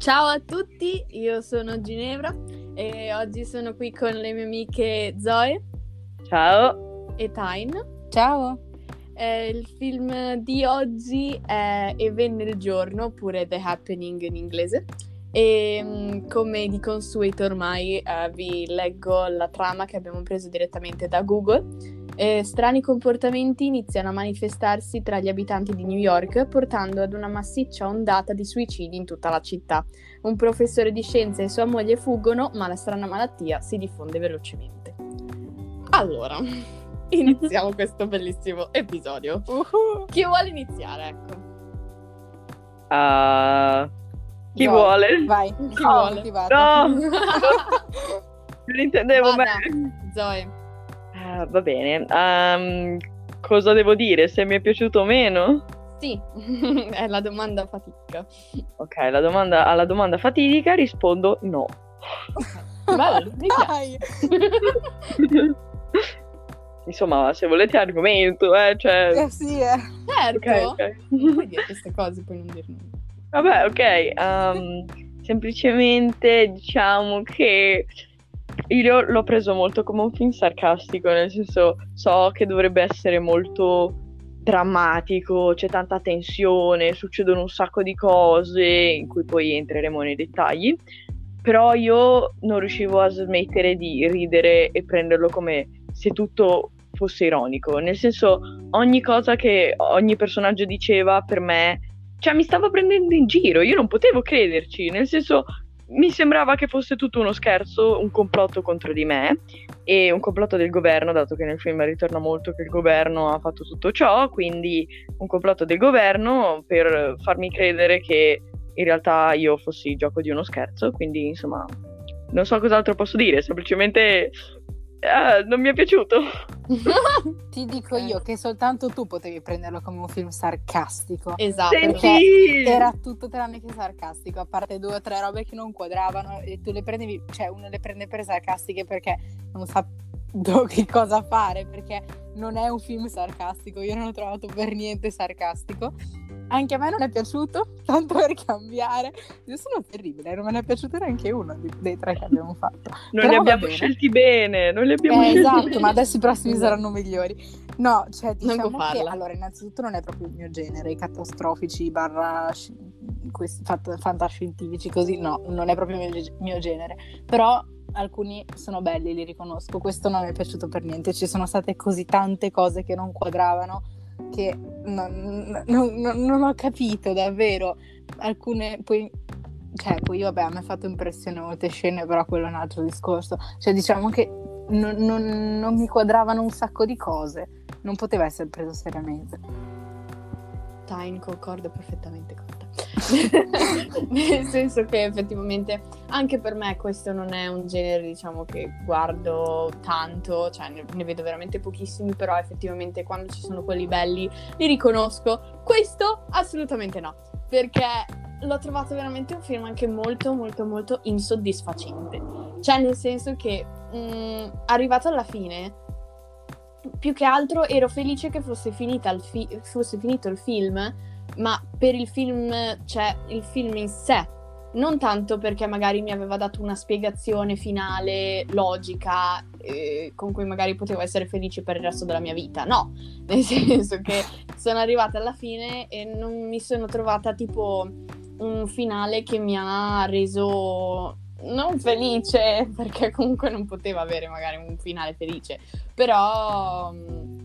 Ciao a tutti, io sono Ginevra e oggi sono qui con le mie amiche Zoe Ciao. e Tain. Ciao. Eh, il film di oggi è E venne il giorno, oppure The Happening in inglese. E mm, come di consueto ormai eh, vi leggo la trama che abbiamo preso direttamente da Google. Eh, strani comportamenti iniziano a manifestarsi tra gli abitanti di New York, portando ad una massiccia ondata di suicidi in tutta la città. Un professore di scienze e sua moglie fuggono, ma la strana malattia si diffonde velocemente. Allora, iniziamo questo bellissimo episodio. Chi vuole iniziare? Ecco. Ah, chi Zoe, vuole? Vai. Chi Oh, vuole? No, non intendevo Vada, me. Zoe. Ah, va bene. Ehm, cosa devo dire? Se mi è piaciuto o meno? Sì, è la domanda fatica. Ok, la domanda- alla domanda fatidica rispondo no. Bello, mi piace. Insomma, se volete argomento, eh, cioè... Eh sì, eh. Certo. Ok, ok. Non puoi dire queste cose, poi non dire nulla. Vabbè, ok. ehm, semplicemente diciamo che io l'ho preso molto come un film sarcastico, nel senso so che dovrebbe essere molto drammatico, c'è tanta tensione, succedono un sacco di cose in cui poi entreremo nei dettagli, però io non riuscivo a smettere di ridere e prenderlo come se tutto fosse ironico, nel senso ogni cosa che ogni personaggio diceva per me cioè mi stava prendendo in giro, io non potevo crederci, nel senso mi sembrava che fosse tutto uno scherzo, un complotto contro di me e un complotto del governo, dato che nel film ritorna molto che il governo ha fatto tutto ciò, quindi un complotto del governo per farmi credere che in realtà io fossi gioco di uno scherzo, quindi insomma non so cos'altro posso dire, semplicemente eh, non mi è piaciuto. Ti dico io che soltanto tu potevi prenderlo come un film sarcastico. Esatto. Senti! Era tutto tranne che sarcastico, a parte due o tre robe che non quadravano e tu le prendevi, cioè uno le prende per sarcastiche perché non sa che cosa fare, perché non è un film sarcastico, io non l'ho trovato per niente sarcastico. Anche a me non è piaciuto, tanto per cambiare. Io sono terribile, non me ne è piaciuto neanche uno dei tre che abbiamo fatto. Non Però li abbiamo bene. scelti bene, non li abbiamo Eh, scelti esatto, ma adesso i prossimi saranno migliori. No, cioè diciamo che allora innanzitutto non è proprio il mio genere, i catastrofici barra questi fat- fantascientifici così, no, non è proprio il mio, mio genere. Però alcuni sono belli, li riconosco. Questo non mi è piaciuto per niente, ci sono state così tante cose che non quadravano che non, non- non- ho capito davvero. Alcune poi cioè, poi vabbè, a me ha fatto impressione molte scene, però quello è un altro discorso. Cioè, diciamo che non, non- non mi quadravano un sacco di cose. Non poteva essere preso seriamente. Time concordo perfettamente con. Nel senso che effettivamente anche per me questo non è un genere, diciamo, che guardo tanto, cioè ne, ne vedo veramente pochissimi, però effettivamente quando ci sono quelli belli li riconosco. Questo assolutamente no, perché l'ho trovato veramente un film anche molto molto molto insoddisfacente. Cioè nel senso che mh, arrivato alla fine più che altro ero felice che fosse, fi- fosse finito il film, ma per il film, cioè il film in sé, non tanto perché magari mi aveva dato una spiegazione finale logica eh, con cui magari potevo essere felice per il resto della mia vita, no, nel senso che sono arrivata alla fine e non mi sono trovata tipo un finale che mi ha reso non felice, perché comunque non poteva avere magari un finale felice, però mh,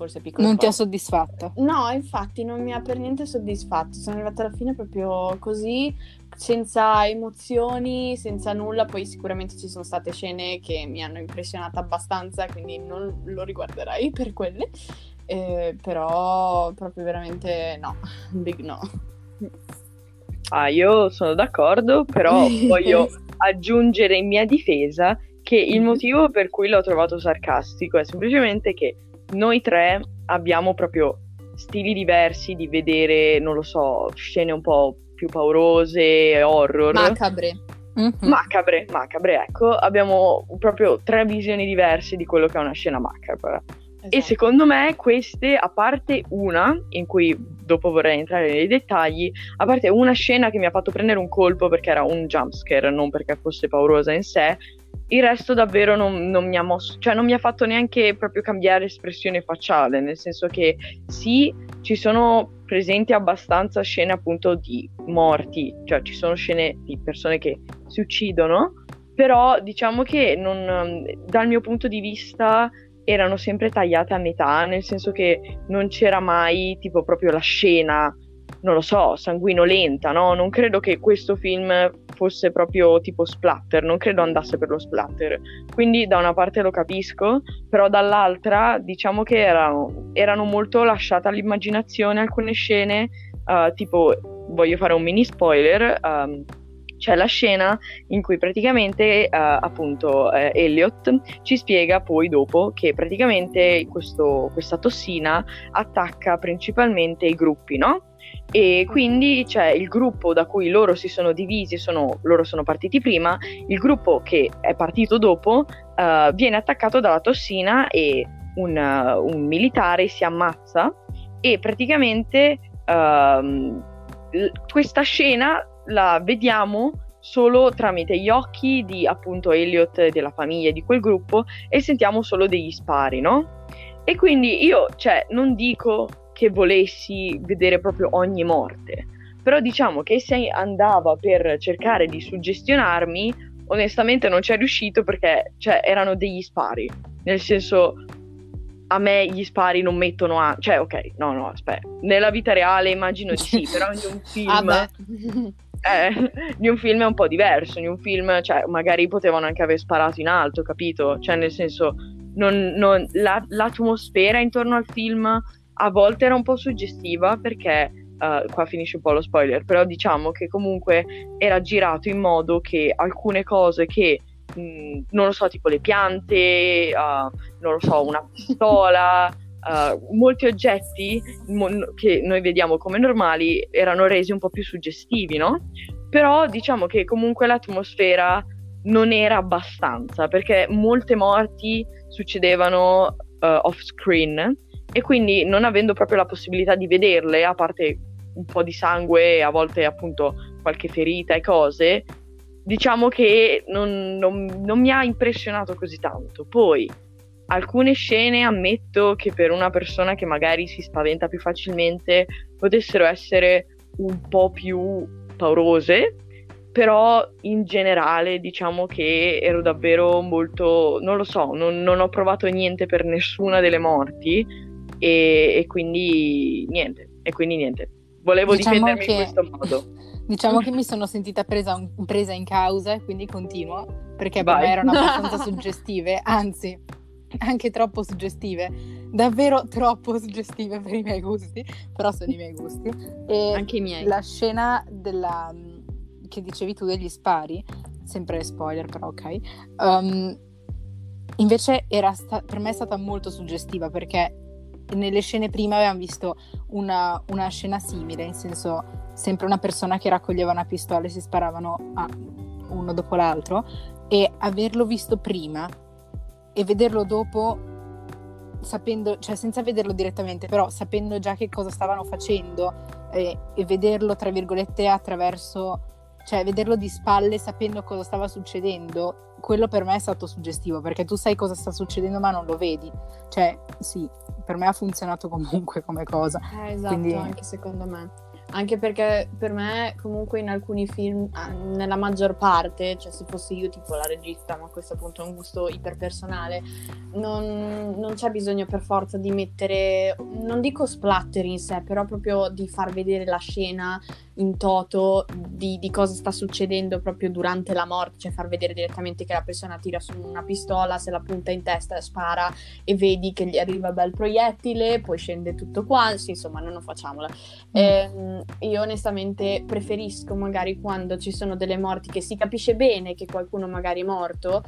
forse piccolo. Non ti ha soddisfatto. No, infatti non mi ha per niente soddisfatto. Sono arrivata alla fine proprio così, senza emozioni, senza nulla. Poi sicuramente ci sono state scene che mi hanno impressionata abbastanza, quindi non lo riguarderai per quelle. Eh, però proprio veramente no, big no. Ah, io sono d'accordo, però voglio aggiungere in mia difesa che il motivo per cui l'ho trovato sarcastico è semplicemente che noi tre abbiamo proprio stili diversi di vedere, non lo so, scene un po' più paurose, horror. Macabre. Mhm. Macabre, macabre, ecco, abbiamo proprio tre visioni diverse di quello che è una scena macabra. E Esatto. secondo me queste, a parte una, in cui dopo vorrei entrare nei dettagli, a parte una scena che mi ha fatto prendere un colpo perché era un jumpscare, non perché fosse paurosa in sé, il resto davvero non, non mi ha mosso, cioè non mi ha fatto neanche proprio cambiare espressione facciale, nel senso che sì, ci sono presenti abbastanza scene appunto di morti, cioè ci sono scene di persone che si uccidono, però diciamo che non, dal mio punto di vista erano sempre tagliate a metà, nel senso che non c'era mai tipo proprio la scena, non lo so, sanguinolenta, no? Non credo che questo film fosse proprio tipo splatter, non credo andasse per lo splatter. Quindi da una parte lo capisco, però dall'altra diciamo che erano, erano molto lasciate all'immaginazione alcune scene, uh, tipo voglio fare un mini spoiler. Um, c'è la scena in cui praticamente uh, appunto uh, Elliot ci spiega poi dopo che praticamente questo, questa tossina attacca principalmente i gruppi, no? E quindi c'è il gruppo da cui loro si sono divisi, sono, loro sono partiti prima, il gruppo che è partito dopo uh, viene attaccato dalla tossina e un, un militare si ammazza e praticamente uh, questa scena la vediamo solo tramite gli occhi di appunto Elliot e della famiglia di quel gruppo e sentiamo solo degli spari, no? E quindi io, cioè, non dico che volessi vedere proprio ogni morte, però diciamo che se andava per cercare di suggestionarmi, onestamente non ci è riuscito perché, cioè, erano degli spari, nel senso a me gli spari non mettono a... cioè ok, no no, aspetta, nella vita reale immagino di sì, però in un film... eh, di un film è un po' diverso, in un film, cioè, magari potevano anche aver sparato in alto, capito? Cioè, nel senso, non, non, la, l'atmosfera intorno al film a volte era un po' suggestiva perché, uh, qua finisce un po' lo spoiler, però diciamo che comunque era girato in modo che alcune cose che, mh, non lo so, tipo le piante, uh, non lo so, una pistola... Uh, molti oggetti mo- che noi vediamo come normali erano resi un po' più suggestivi, no? Però diciamo che comunque l'atmosfera non era abbastanza perché molte morti succedevano off screen e quindi non avendo proprio la possibilità di vederle, a parte un po' di sangue e a volte appunto qualche ferita e cose, diciamo che non, non, non mi ha impressionato così tanto. Poi alcune scene ammetto che per una persona che magari si spaventa più facilmente potessero essere un po' più paurose, però in generale diciamo che ero davvero molto, non lo so, non, non ho provato niente per nessuna delle morti e, e, quindi niente, e quindi niente. Volevo diciamo difendermi che, in questo modo. Diciamo che mi sono sentita presa, presa in causa e quindi continuo, perché per me erano abbastanza suggestive, anzi anche troppo suggestive, davvero troppo suggestive per i miei gusti, però sono i miei gusti. E anche i miei. La scena della, che dicevi tu degli spari, sempre spoiler però ok, um, invece era sta- per me è stata molto suggestiva perché nelle scene prima avevamo visto una, una scena simile, in senso sempre una persona che raccoglieva una pistola e si sparavano a uno dopo l'altro e averlo visto prima e vederlo dopo sapendo, cioè senza vederlo direttamente, però sapendo già che cosa stavano facendo e, e vederlo tra virgolette attraverso, cioè vederlo di spalle sapendo cosa stava succedendo, quello per me è stato suggestivo perché tu sai cosa sta succedendo ma non lo vedi. Cioè, sì, per me ha funzionato comunque come cosa. Eh, esatto, Quindi... anche secondo me. Anche perché per me, comunque, in alcuni film, ah, nella maggior parte, cioè se fossi io tipo la regista, ma questo punto è un gusto iperpersonale, non, non c'è bisogno per forza di mettere, non dico splatter in sé, però proprio di far vedere la scena in toto di, di, cosa sta succedendo proprio durante la morte, cioè far vedere direttamente che la persona tira su una pistola, se la punta in testa spara e vedi che gli arriva bel proiettile, poi scende tutto qua, sì, insomma, non lo facciamola. Eh, io onestamente preferisco magari quando ci sono delle morti che si capisce bene che qualcuno magari è morto,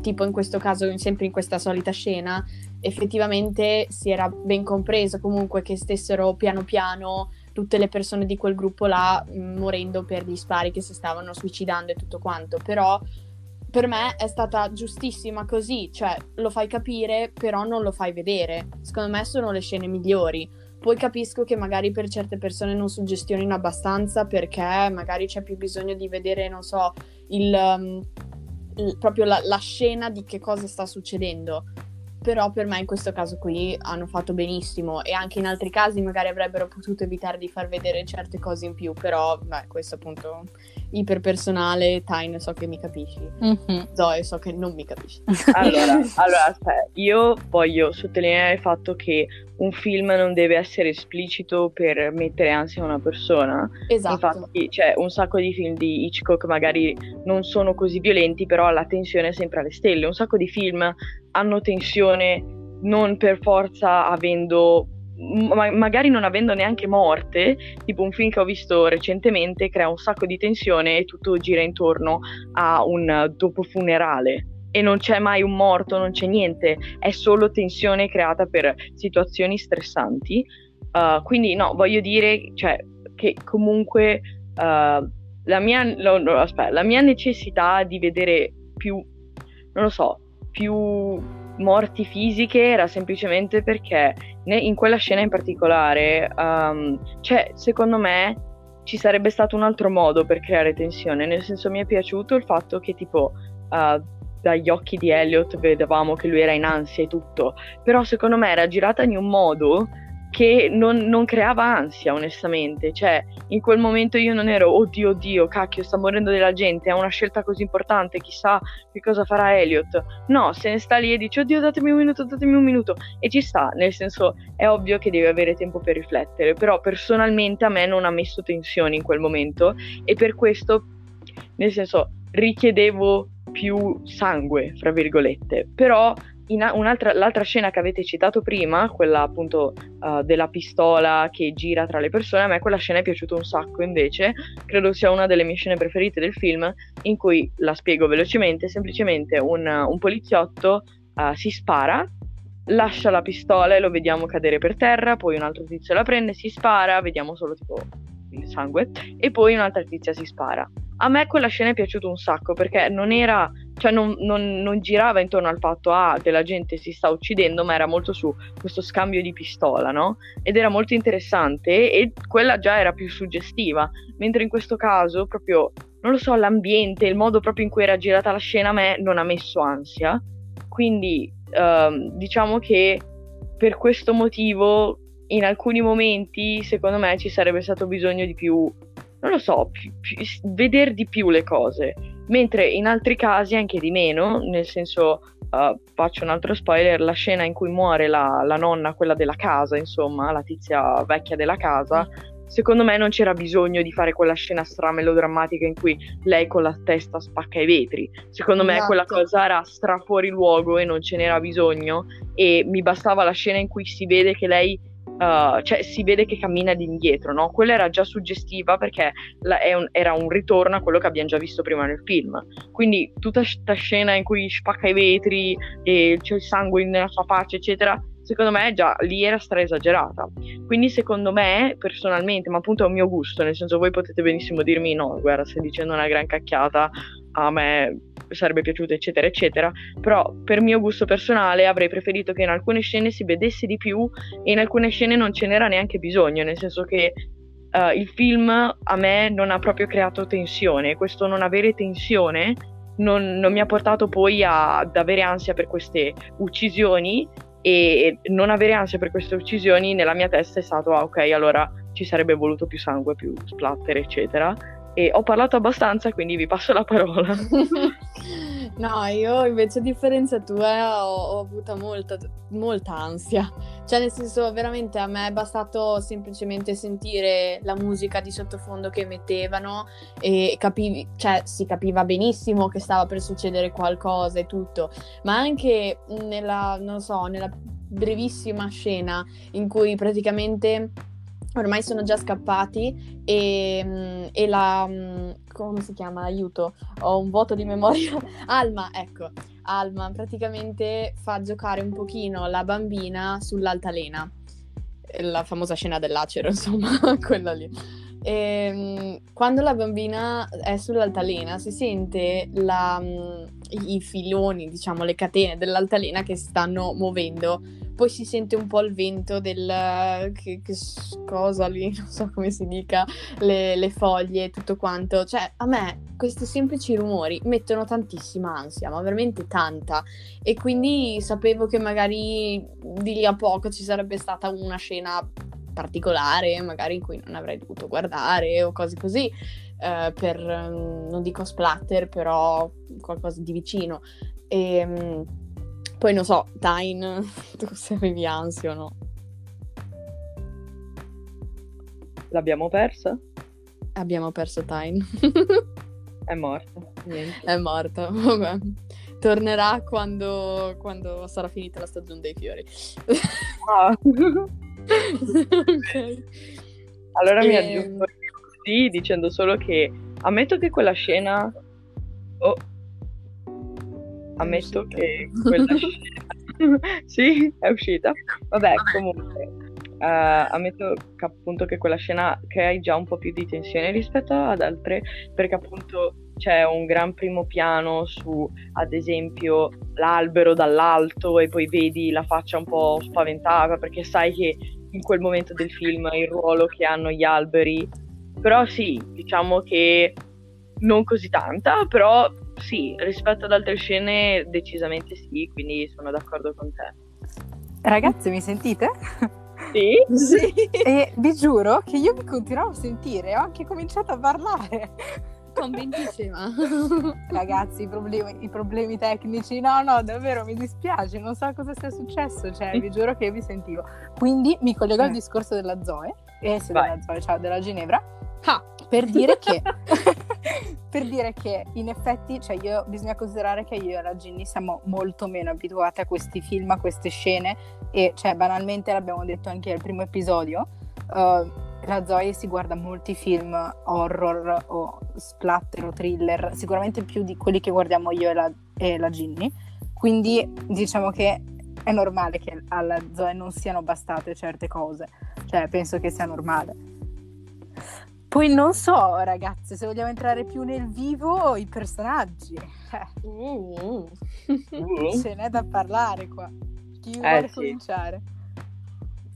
tipo in questo caso, sempre in questa solita scena, effettivamente si era ben compreso comunque che stessero piano piano tutte le persone di quel gruppo là mm, morendo per gli spari che si stavano suicidando e tutto quanto, però per me è stata giustissima così, cioè lo fai capire, però non lo fai vedere. Secondo me sono le scene migliori. Poi capisco che magari per certe persone non suggestionino abbastanza perché magari c'è più bisogno di vedere, non so, il, um, il, proprio la, la scena di che cosa sta succedendo però per me in questo caso qui hanno fatto benissimo e anche in altri casi magari avrebbero potuto evitare di far vedere certe cose in più, però beh, questo appunto iperpersonale, Tyne so che mi capisci, mm-hmm. Zoe so che non mi capisci. Allora, allora aspetta, io voglio sottolineare il fatto che un film non deve essere esplicito per mettere ansia a una persona. Esatto. Infatti c'è un sacco di film di Hitchcock magari non sono così violenti, però la tensione è sempre alle stelle. Un sacco di film hanno tensione non per forza avendo ma- magari non avendo neanche morte, tipo un film che ho visto recentemente crea un sacco di tensione e tutto gira intorno a un dopo funerale e non c'è mai un morto, non c'è niente, è solo tensione creata per situazioni stressanti. Uh, quindi no, voglio dire cioè, che comunque uh, la, mia, no, no, aspetta, la mia necessità di vedere più, non lo so, più morti fisiche era semplicemente perché in quella scena in particolare, um, cioè, secondo me ci sarebbe stato un altro modo per creare tensione, nel senso mi è piaciuto il fatto che tipo uh, dagli occhi di Elliot vedevamo che lui era in ansia e tutto, però secondo me era girata in un modo che non, non, creava ansia, onestamente. Cioè, in quel momento io non ero, oddio, oddio, cacchio, sta morendo della gente, è una scelta così importante, chissà che cosa farà Elliot. No, se ne sta lì e dice, oddio, datemi un minuto, datemi un minuto. E ci sta, nel senso, è ovvio che deve avere tempo per riflettere, però personalmente a me non ha messo tensione in quel momento e per questo, nel senso, richiedevo più sangue, fra virgolette. Però l'altra scena che avete citato prima, quella appunto uh, della pistola che gira tra le persone, a me quella scena è piaciuta un sacco invece, credo sia una delle mie scene preferite del film, in cui, la spiego velocemente, semplicemente un, un poliziotto uh, si spara, lascia la pistola e lo vediamo cadere per terra, poi un altro tizio la prende, si spara, vediamo solo tipo il sangue, e poi un'altra tizia si spara. A me quella scena è piaciuta un sacco perché non era, cioè non, non, non girava intorno al fatto ah, della gente si sta uccidendo, ma era molto su questo scambio di pistola, no? Ed era molto interessante e quella già era più suggestiva, mentre in questo caso proprio, non lo so, l'ambiente, il modo proprio in cui era girata la scena a me non ha messo ansia. Quindi ehm, diciamo che per questo motivo in alcuni momenti secondo me ci sarebbe stato bisogno di più non lo so, più, più, vedere di più le cose, mentre in altri casi anche di meno, nel senso, uh, faccio un altro spoiler, la scena in cui muore la, la, nonna, quella della casa, insomma, la tizia vecchia della casa, secondo me non c'era bisogno di fare quella scena stramelodrammatica in cui lei con la testa spacca i vetri. Secondo esatto. me quella esatto. cosa era stra fuori luogo e non ce n'era bisogno e mi bastava la scena in cui si vede che lei Uh, cioè si vede che cammina di indietro, no? Quella era già suggestiva perché la, un, era un ritorno a quello che abbiamo già visto prima nel film. Quindi tutta questa scena in cui spacca i vetri e c'è il sangue nella sua faccia, eccetera, secondo me già lì era stra esagerata. Quindi secondo me, personalmente, ma appunto è un mio gusto, nel senso voi potete benissimo dirmi no, guarda, stai dicendo una gran cacchiata, a me sarebbe piaciuto, eccetera, eccetera. Però per mio gusto personale avrei preferito che in alcune scene si vedesse di più e in alcune scene non ce n'era neanche bisogno, nel senso che uh, il film a me non ha proprio creato tensione. Questo non avere tensione non, non mi ha portato poi a, ad avere ansia per queste uccisioni e non avere ansia per queste uccisioni nella mia testa è stato ah ok allora ci sarebbe voluto più sangue, più splatter eccetera e ho parlato abbastanza, quindi vi passo la parola. no, io invece a differenza tua ho, ho avuto molta, molta ansia. Cioè, nel senso, veramente a me è bastato semplicemente sentire la musica di sottofondo che mettevano e capivi, cioè, si capiva benissimo che stava per succedere qualcosa e tutto, ma anche nella, non so, nella brevissima scena in cui praticamente ormai sono già scappati e, mm, e la... Mm, come si chiama? Aiuto, ho un vuoto di memoria. Alma, ecco, Alma praticamente fa giocare un pochino la bambina sull'altalena, la famosa scena dell'acero, insomma, quella lì. ehm, quando la bambina è sull'altalena si sente la, mm, i filoni, diciamo le catene dell'altalena che si stanno muovendo poi si sente un po' il vento del che, che cosa lì, non so come si dica, le, le foglie e tutto quanto. Cioè, a me questi semplici rumori mettono tantissima ansia, ma veramente tanta. E quindi sapevo che magari di lì a poco ci sarebbe stata una scena particolare, magari in cui non avrei dovuto guardare o cose così. Uh, per non dico splatter, però qualcosa di vicino. E um, poi non so, Tyne, tu se avevi ansia o no? L'abbiamo persa? Abbiamo perso Tyne. È morta. Niente. È morta, vabbè. Tornerà quando, quando sarà finita la stagione dei fiori. Ah. ok. Allora e... mi aggiungo così dicendo solo che ammetto che quella scena... Oh, ammetto che quella scena... sì, è uscita. Vabbè, comunque, uh, ammetto che appunto che quella scena crea già un po' più di tensione rispetto ad altre, perché appunto c'è un gran primo piano su, ad esempio, l'albero dall'alto e poi vedi la faccia un po' spaventata, perché sai che in quel momento del film il ruolo che hanno gli alberi. Però sì, diciamo che non così tanta, però sì, rispetto ad altre scene decisamente sì, quindi sono d'accordo con te. Ragazze, mi sentite? Sì. sì. E vi giuro che io mi continuavo a sentire, ho anche cominciato a parlare. Convintissima. Ragazzi, i problemi, i problemi, tecnici, no, no, davvero mi dispiace, non so cosa sia successo, cioè vi giuro che io vi sentivo. Quindi mi collego al discorso della Zoe, e se della Zoe, cioè della Ginevra, ah, per dire che per dire che in effetti cioè io, bisogna considerare che io e la Ginny siamo molto meno abituate a questi film, a queste scene e cioè banalmente l'abbiamo detto anche al primo episodio uh, la Zoe si guarda molti film horror o splatter o thriller sicuramente più di quelli che guardiamo io e la, e la Ginny. Quindi diciamo che è normale che alla Zoe non siano bastate certe cose cioè penso che sia normale poi non so, ragazze, se vogliamo entrare più nel vivo, i personaggi. Uh. uh. Ce n'è da parlare qua. Chi eh, vuole sì. cominciare?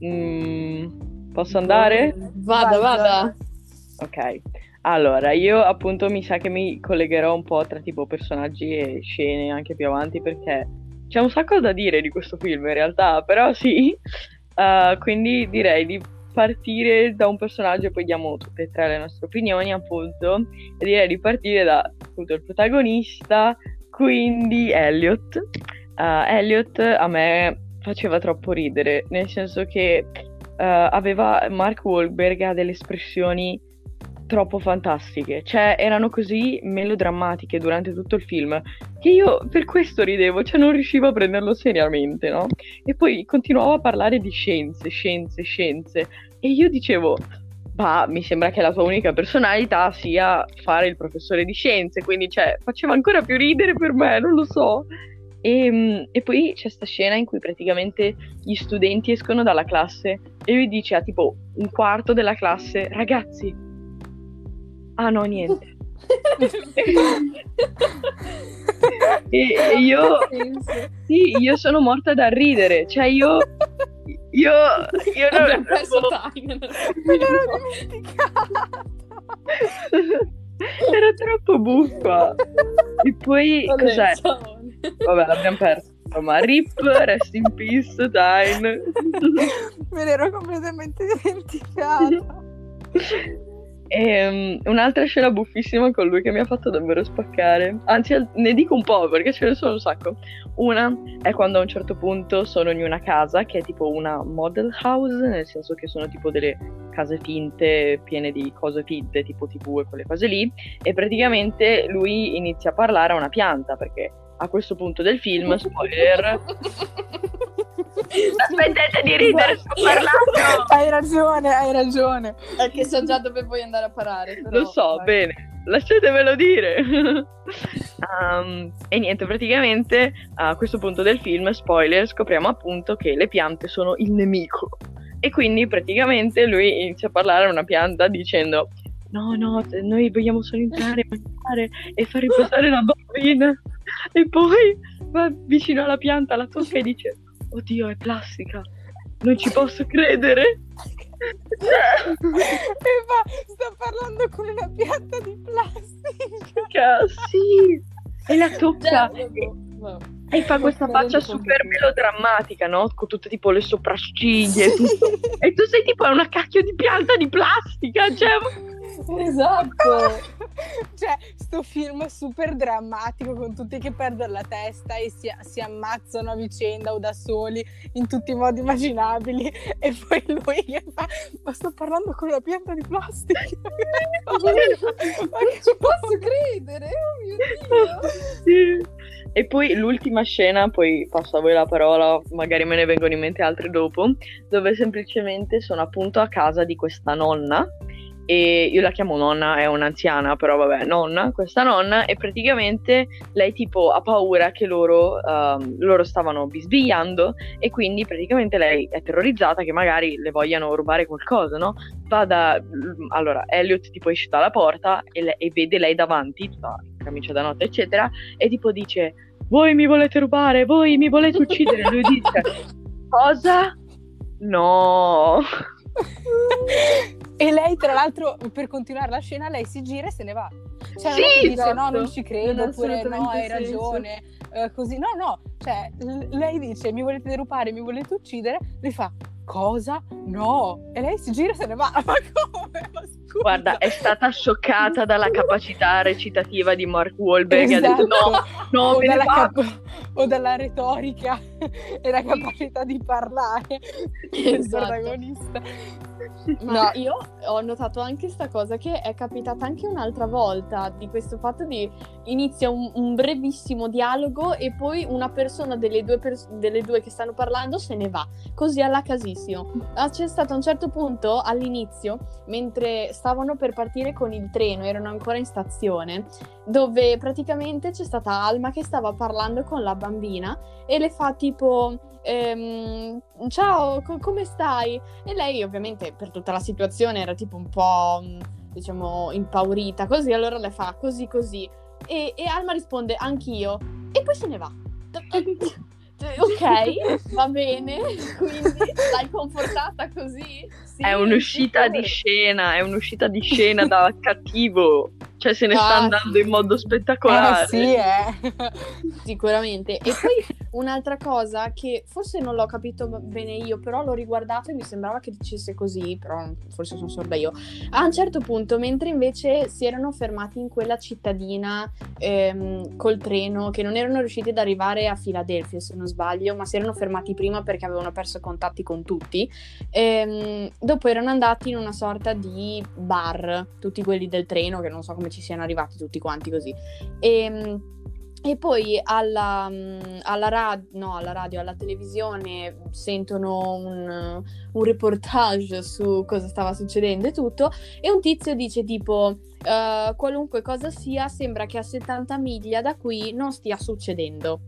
Mm, posso andare? Vada, vada. Ok. Allora, io appunto mi sa che mi collegherò un po' tra tipo personaggi e scene anche più avanti perché c'è un sacco da dire di questo film in realtà, però sì. Uh, quindi direi di partire da un personaggio poi diamo tutte e tre le nostre opinioni, appunto. E direi di partire da appunto il protagonista, quindi Elliot. Uh, Elliot a me faceva troppo ridere, nel senso che uh, aveva Mark Wahlberg ha delle espressioni troppo fantastiche, cioè erano così melodrammatiche durante tutto il film che io per questo ridevo, cioè non riuscivo a prenderlo seriamente, no? E poi continuavo a parlare di scienze, scienze, scienze e io dicevo, ma mi sembra che la tua unica personalità sia fare il professore di scienze, quindi cioè faceva ancora più ridere per me, non lo so. E, ehm, e, poi c'è questa scena in cui praticamente gli studenti escono dalla classe e lui dice a tipo un quarto della classe, ragazzi, Ah no, niente. e, e, io sì, io sono morta da ridere, cioè io io io non ho perso time. Me l'ero dimenticata. Era troppo buffa. E poi Vabbè, cos'è? Vabbè, l'abbiamo perso. Ma rip, rest in peace, Time. Me l'ero completamente dimenticata. E, um, un'altra scena buffissima con lui che mi ha fatto davvero spaccare. Anzi, ne dico un po' perché ce ne sono un sacco. Una è quando a un certo punto sono in una casa che è tipo una model house, nel senso che sono tipo delle case finte, piene di cose finte, tipo TV e quelle cose lì. E praticamente lui inizia a parlare a una pianta perché a questo punto del film, spoiler. Smettete di ridere, sto parlando! Hai ragione, hai ragione. È che so già dove vuoi andare a parare. Però, Lo so, vai. bene, lasciatemelo dire. um, e niente, praticamente a questo punto del film, spoiler, scopriamo appunto che le piante sono il nemico. E quindi praticamente lui inizia a parlare a una pianta dicendo no, no, noi vogliamo solo entrare, mangiare e far riposare la bambina. E poi va vicino alla pianta, la tocca e dice, oddio, è plastica, non ci posso credere. e va, sta parlando con una pianta di plastica. Sì, e la tocca. Wow. E fa questa faccia super melodrammatica, no? Con tutte tipo le sopracciglia e tutto. e tu sei tipo una cacchio di pianta di plastica, cioè... Esatto. cioè, sto film super drammatico con tutti che perdono la testa e si, si ammazzano a vicenda o da soli in tutti i modi immaginabili. E poi lui che fa: Ma sto parlando con una pianta di plastica. Ma che- Non ci posso credere, oh mio Dio. Sì. E poi l'ultima scena, poi passo a voi la parola, magari me ne vengono in mente altre dopo, dove semplicemente sono appunto a casa di questa nonna e io la chiamo nonna, è un'anziana, però vabbè, nonna, questa nonna e praticamente lei tipo ha paura che loro, ehm, loro stavano bisbigliando e quindi praticamente lei è terrorizzata che magari le vogliano rubare qualcosa, no? Va da... Allora, Elliot tipo esce dalla porta e, le- e vede lei davanti, tutta camicia da notte, eccetera, e tipo dice voi mi volete rubare, voi mi volete uccidere. Lui dice cosa? No. e lei, tra l'altro, per continuare la scena, lei si gira e se ne va. Cioè, non Sì, che dice esatto. no, non ci credo, Non oppure no, hai senso. ragione, eh, così. No, no, cioè, l- lei dice mi volete derubare, mi volete uccidere, lui fa cosa? No. E lei si gira e se ne va. Ma come? Ma scusa. Guarda, è stata scioccata dalla capacità recitativa di Mark Wahlberg. Ha detto Esatto. no, no, o, dalla cap- o dalla retorica e la capacità di parlare del Esatto. protagonista. Ma No. io ho notato anche sta cosa che è capitata anche un'altra volta di questo fatto di inizia un, un brevissimo dialogo e poi una persona delle due, pers- delle due che stanno parlando se ne va, così alla casissimo. Ah, c'è stato a un certo punto all'inizio, mentre stavano per partire con il treno, erano ancora in stazione, dove praticamente c'è stata Alma che stava parlando con la bambina e le fa tipo ehm, ciao co- come stai? E lei ovviamente per tutta la situazione era tipo un po' mh, diciamo impaurita così allora le fa così così e, e Alma risponde anch'io e poi se ne va. Ok, va bene, quindi l'hai confortata così? Sì, È un'uscita di scena, è un'uscita di scena da cattivo. Cioè se ne sta Ah, andando sì. in modo spettacolare. Eh sì, eh. Sicuramente. E poi un'altra cosa che forse non l'ho capito bene io, però l'ho riguardato e mi sembrava che dicesse così, però forse sono sorda io. A un certo punto, mentre invece si erano fermati in quella cittadina ehm, col treno, che non erano riusciti ad arrivare a Filadelfia, se non sbaglio, ma si erano fermati prima perché avevano perso contatti con tutti, ehm, dopo erano andati in una sorta di bar, tutti quelli del treno, che non so come ci siano arrivati tutti quanti così. E, e poi alla, mm, alla, rad- no, alla radio, alla televisione sentono un, un reportage su cosa stava succedendo e tutto, e un tizio dice tipo, "Eh, qualunque cosa sia, sembra che a 70 miglia da qui non stia succedendo.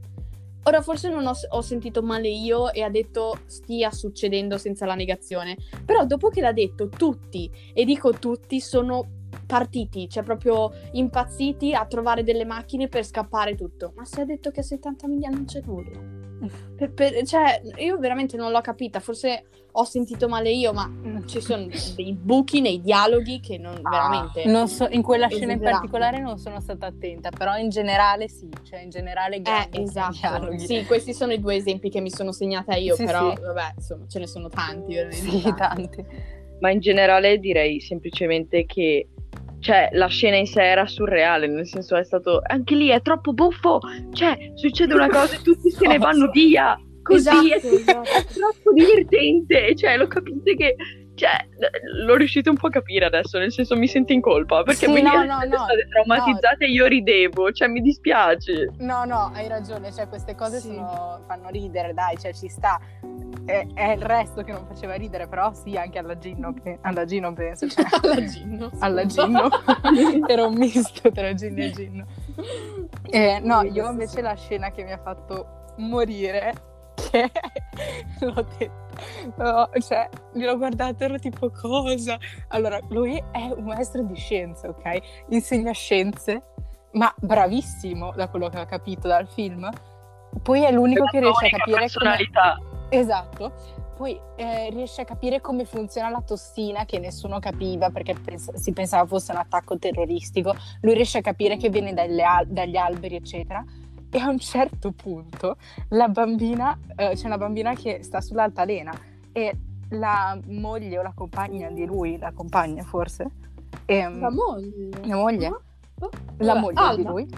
Ora forse non ho, ho sentito male io e ha detto stia succedendo senza la negazione, però dopo che l'ha detto tutti, e dico tutti, sono partiti, cioè proprio impazziti a trovare delle macchine per scappare tutto. Ma se ha detto che a 70 miglia non c'è nulla. Per- per- cioè, io veramente non l'ho capita, forse ho sentito male io, ma ci sono dei buchi nei dialoghi che non veramente... Non so, in quella scena in particolare non sono stata attenta, però in generale sì, cioè in generale Eh, esatto. dialoghi. Sì, questi sono i due esempi che mi sono segnata io, Sì, però sì. vabbè, insomma, ce ne sono tanti, veramente Sì, tanti. tanti. Ma in generale direi semplicemente che cioè, la scena in sé era surreale, nel senso è stato anche lì è troppo buffo, cioè succede una cosa e tutti se ne vanno via. Così è, Esatto, esatto. è troppo divertente, cioè lo capite che cioè, l- l'ho riuscito un po' a capire adesso, nel senso mi sento in colpa, perché Sì, voi no, no, no, state traumatizzate e io ridevo, cioè mi dispiace. No, no, hai ragione, cioè queste cose Sì. sono- fanno ridere, dai, cioè ci sta. È, è il resto che non faceva ridere, però sì, anche alla Ginno, pe- alla Ginno penso, cioè, Alla Ginno. alla Ginno. Era un misto tra Ginno e Ginno. Eh, no, io invece la scena che mi ha fatto morire, che l'ho detto No, cioè, glielo guardato ero tipo cosa? Allora, lui è un maestro di scienze, ok? Insegna scienze, ma bravissimo da quello che ho capito dal film. Poi è l'unico che riesce a capire personalità. Come... Esatto. Poi eh, riesce a capire come funziona la tossina che nessuno capiva perché pens- si pensava fosse un attacco terroristico. Lui riesce a capire che viene al- dagli alberi, eccetera e a un certo punto la bambina, eh, c'è una bambina che sta sull'altalena e la moglie o la compagna di lui, la compagna forse, ehm, la moglie, la moglie, no? oh, la moglie di lui,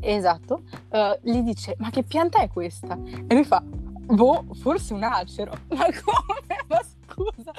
esatto, uh, gli dice ma che pianta è questa? E lui fa, boh, forse un acero, ma come? Ma scusa,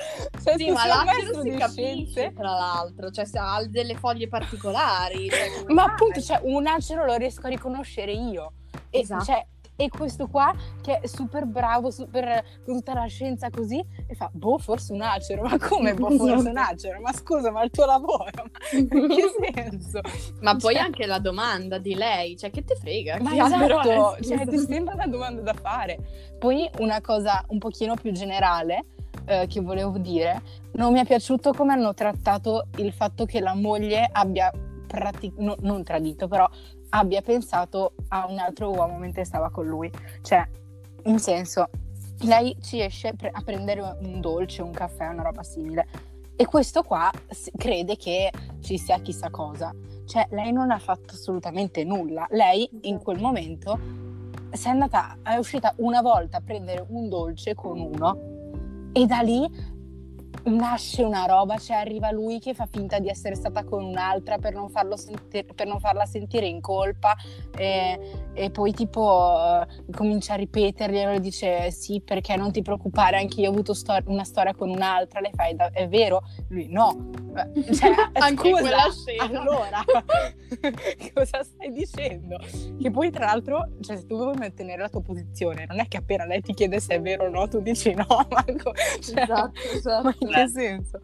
cioè, sì, ma l'acero si capisce scienze... tra l'altro, cioè se ha delle foglie particolari. Cioè, ma appunto, cioè, un acero lo riesco a riconoscere io. E, esatto. cioè, e questo qua che è super bravo, super con tutta la scienza così, e fa, boh, forse un acero, ma come boh, forse un acero? Ma scusa, ma il tuo lavoro, ma in che senso? Ma cioè... poi anche la domanda di lei, cioè che te frega? Ma esatto, cioè ti sembra una domanda da fare. Poi una cosa un pochino più generale, eh, che volevo dire, non mi è piaciuto come hanno trattato il fatto che la moglie abbia pratic- no, non tradito, però abbia pensato a un altro uomo mentre stava con lui. Cioè, in senso, lei ci esce a prendere un dolce, un caffè, una roba simile. E questo qua crede che ci sia chissà cosa. Cioè, lei non ha fatto assolutamente nulla. Lei in quel momento è andata, è uscita una volta a prendere un dolce con uno e da lì nasce una roba, cioè arriva lui che fa finta di essere stata con un'altra per non, senti- per non farla sentire in colpa e, e poi tipo uh, comincia a ripeterglielo e dice sì perché non ti preoccupare anche io ho avuto stor- una storia con un'altra, lei fa è vero? Lui no, cioè, anche scusa, quella scena. allora cosa stai dicendo? Che poi tra l'altro cioè, se tu vuoi mantenere la tua posizione non è che appena lei ti chiede se è vero o no tu dici no Marco, cioè, esatto, esatto che senso?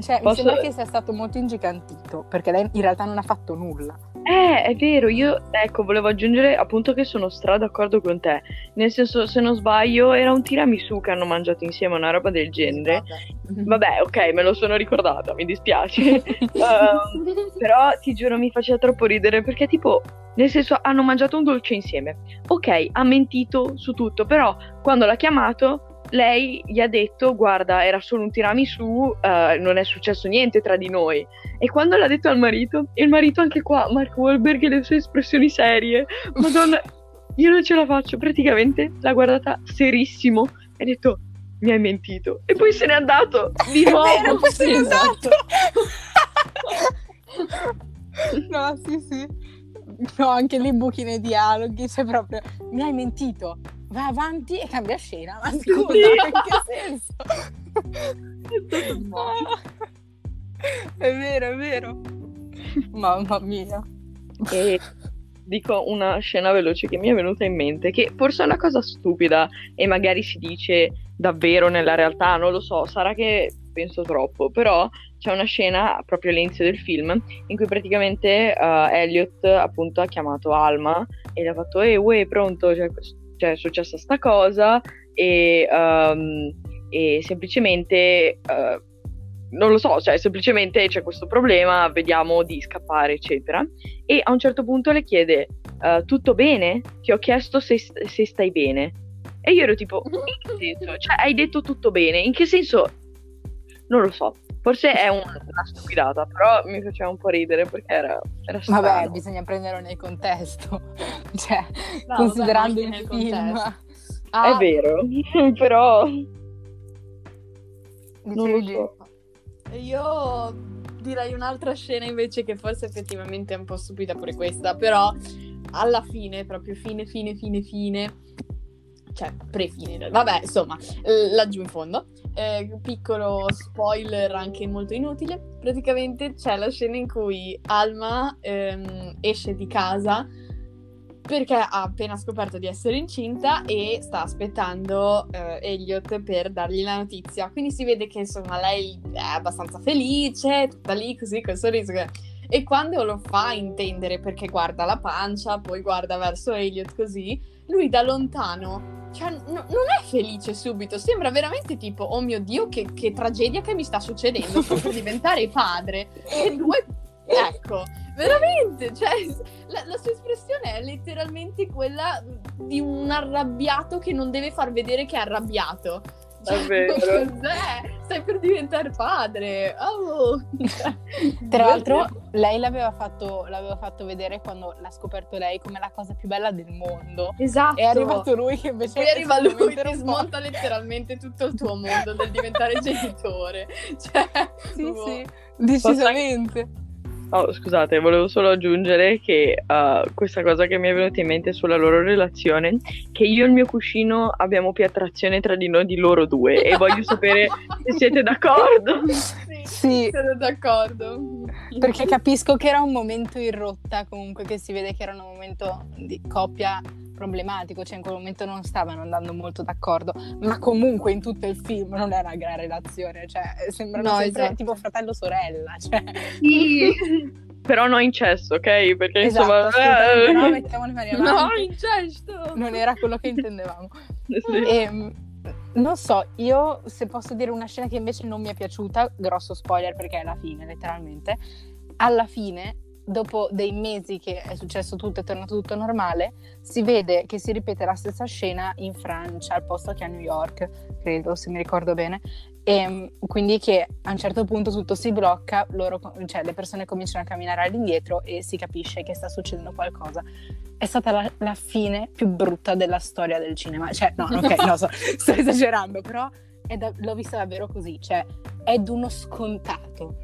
Cioè, Posso... mi sembra che sia stato molto ingigantito, perché lei in realtà non ha fatto nulla. Eh, è vero, io ecco, volevo aggiungere appunto che sono stra d'accordo con te. Nel senso, se non sbaglio, era un tiramisù che hanno mangiato insieme, una roba del genere. Vabbè, ok, me lo sono ricordata, mi dispiace. uh, però ti giuro, mi faceva troppo ridere perché, tipo, nel senso, hanno mangiato un dolce insieme. Ok, ha mentito su tutto, però quando l'ha chiamato lei gli ha detto guarda era solo un tiramisù, uh, non è successo niente tra di noi. E quando l'ha detto al marito, il marito anche qua, Mark Wahlberg e le sue espressioni serie, madonna, io non ce la faccio, praticamente l'ha guardata serissimo e ha detto mi hai mentito. E poi se n'è andato di nuovo. Vero, poi se n'è andato. no, sì, sì. No, anche lì buchi nei dialoghi, cioè proprio mi hai mentito va avanti e cambia scena. Ma scusa, sì. in che senso? è vero, è vero. Mamma mia. E dico una scena veloce che mi è venuta in mente, che forse è una cosa stupida e magari si dice davvero nella realtà, non lo so, sarà che penso troppo, però c'è una scena proprio all'inizio del film in cui praticamente uh, Elliot appunto ha chiamato Alma e le ha fatto ehi, uè, pronto, cioè, cioè è successa sta cosa e, um, e semplicemente uh, non lo so, cioè semplicemente c'è questo problema, vediamo di scappare, eccetera. E a un certo punto le chiede: uh, Tutto bene? Ti ho chiesto se, se, stai bene. E io ero tipo: In che senso? Cioè, hai detto tutto bene? In che senso? Non lo so. Forse è un, una stupidata, però mi faceva un po' ridere perché era, era strano. Vabbè, bisogna prenderlo nel contesto, cioè, no, considerando vabbè, il film. Ah. È vero, però... Non lo so. Io direi un'altra scena invece che forse effettivamente è un po' stupida pure questa, però alla fine, proprio fine, fine, fine, fine, cioè pre-fine, vabbè, insomma, laggiù in fondo. Eh, piccolo spoiler anche molto inutile. Praticamente c'è la scena in cui Alma ehm, esce di casa perché ha appena scoperto di essere incinta e sta aspettando eh, Elliot per dargli la notizia. Quindi si vede che insomma lei è abbastanza felice, tutta lì così col sorriso. E quando lo fa intendere perché guarda la pancia, poi guarda verso Elliot così, lui da lontano cioè, no- non è felice subito, sembra veramente tipo, oh mio Dio, che, che tragedia che mi sta succedendo, sto per diventare padre. E due, ecco, veramente, cioè, la, la sua espressione è letteralmente quella di un arrabbiato che non deve far vedere che è arrabbiato. Cioè, Davvero. Cos'è? Stai per diventare padre. Oh. Tra l'altro, lei l'aveva fatto, l'aveva fatto vedere quando l'ha scoperto lei come la cosa più bella del mondo. Esatto. È arrivato lui che invece Poi arriva lui che smonta letteralmente tutto il tuo mondo del diventare genitore. Cioè, Sì, boh. sì, decisamente. Oh, scusate, volevo solo aggiungere che uh, questa cosa che mi è venuta in mente sulla loro relazione, che io e il mio cuscino abbiamo più attrazione tra di noi di loro due e voglio sapere se siete d'accordo. Sì, Sì, sono d'accordo. perché capisco che era un momento in rotta, comunque che si vede che era un momento di coppia problematico, cioè in quel momento non stavano andando molto d'accordo, ma comunque in tutto il film non è una gran relazione, cioè sembrano No, sempre esatto. tipo fratello sorella, cioè Però no incesso, ok? Perché esatto, insomma... assolutamente no, eh, mettiamole mani No, avanti. incesto! Non era quello che intendevamo. sì. Ehm, non so, io se posso dire una scena che invece non mi è piaciuta, grosso spoiler perché è la fine, letteralmente. Alla fine, dopo dei mesi che è successo tutto, è tornato tutto normale, si vede che si ripete la stessa scena in Francia, al posto che a New York, credo, se mi ricordo bene. E quindi che a un certo punto tutto si blocca, loro, cioè le persone cominciano a camminare all'indietro e si capisce che sta succedendo qualcosa. È stata la, la fine più brutta della storia del cinema. Cioè, no, ok, no, so, sto esagerando, però da- l'ho vista davvero così. Cioè, è d'uno scontato.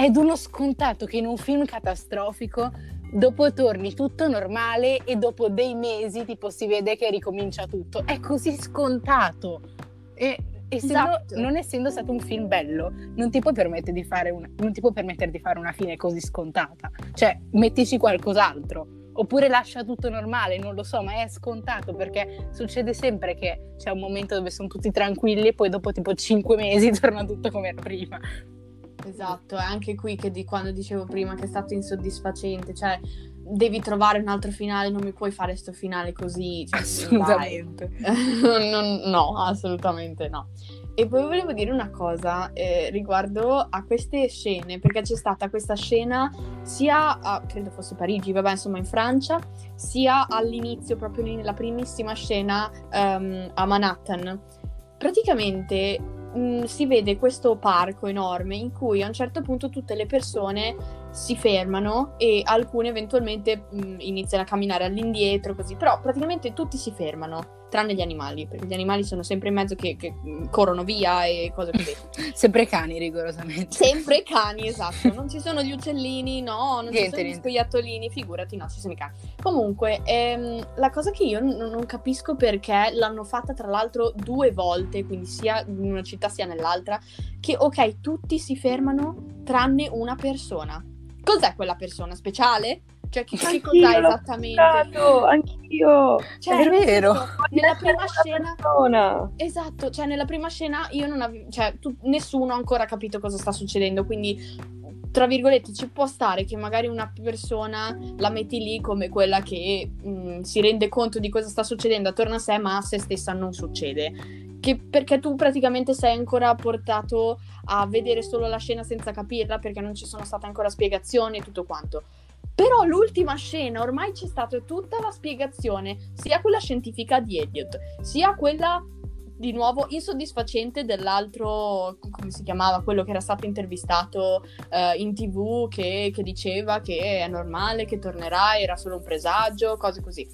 È d'uno scontato che in un film catastrofico dopo torni tutto normale e dopo dei mesi tipo si vede che ricomincia tutto. È così scontato. E essendo- Esatto. non essendo stato un film bello, non ti puoi permettere di fare una, non ti puoi permettere di fare una fine così scontata. Cioè, mettici qualcos'altro. Oppure lascia tutto normale, non lo so, ma è scontato perché succede sempre che c'è un momento dove sono tutti tranquilli e poi dopo tipo 5 mesi torna tutto come era prima. Esatto, è anche qui che di quando dicevo prima che è stato insoddisfacente, cioè devi trovare un altro finale, non mi puoi fare sto finale così. Cioè, Assolutamente. Non- no, assolutamente no. E poi volevo dire una cosa eh, riguardo a queste scene, perché c'è stata questa scena sia a, credo fosse Parigi, vabbè, insomma in Francia, sia all'inizio, proprio nella primissima scena ehm, a Manhattan. Praticamente mh, si vede questo parco enorme in cui a un certo punto tutte le persone si fermano e alcune eventualmente mh, iniziano a camminare all'indietro, così, però praticamente tutti si fermano, tranne gli animali, perché gli animali sono sempre in mezzo che, che, mh, corrono via e cose così. Sempre cani, rigorosamente. Sempre cani, esatto. Non ci sono gli uccellini, no, non ci Niente, sono gli niente. scoiattolini, figurati, no, ci sono i cani. Comunque, ehm, la cosa che io n- non capisco perché l'hanno fatta tra l'altro due volte, quindi sia in una città sia nell'altra, che ok, tutti si fermano tranne una persona. Cos'è quella persona speciale? Cioè, che, che cos'è esattamente? pensato, anch'io. Cioè, È vero. Nella prima scena persona. Esatto, cioè nella prima scena io non avevo, cioè tu- nessuno ha ancora capito cosa sta succedendo, quindi tra virgolette ci può stare che magari una persona la metti lì come quella che mh, si rende conto di cosa sta succedendo attorno a sé, ma a se stessa non succede. Che perché tu praticamente sei ancora portato a vedere solo la scena senza capirla perché non ci sono state ancora spiegazioni e tutto quanto. Però l'ultima scena ormai c'è stata tutta la spiegazione, sia quella scientifica di Elliot, sia quella di nuovo insoddisfacente dell'altro, come si chiamava, quello che era stato intervistato eh, in tv che, che diceva che è normale, che tornerà, era solo un presagio, cose così.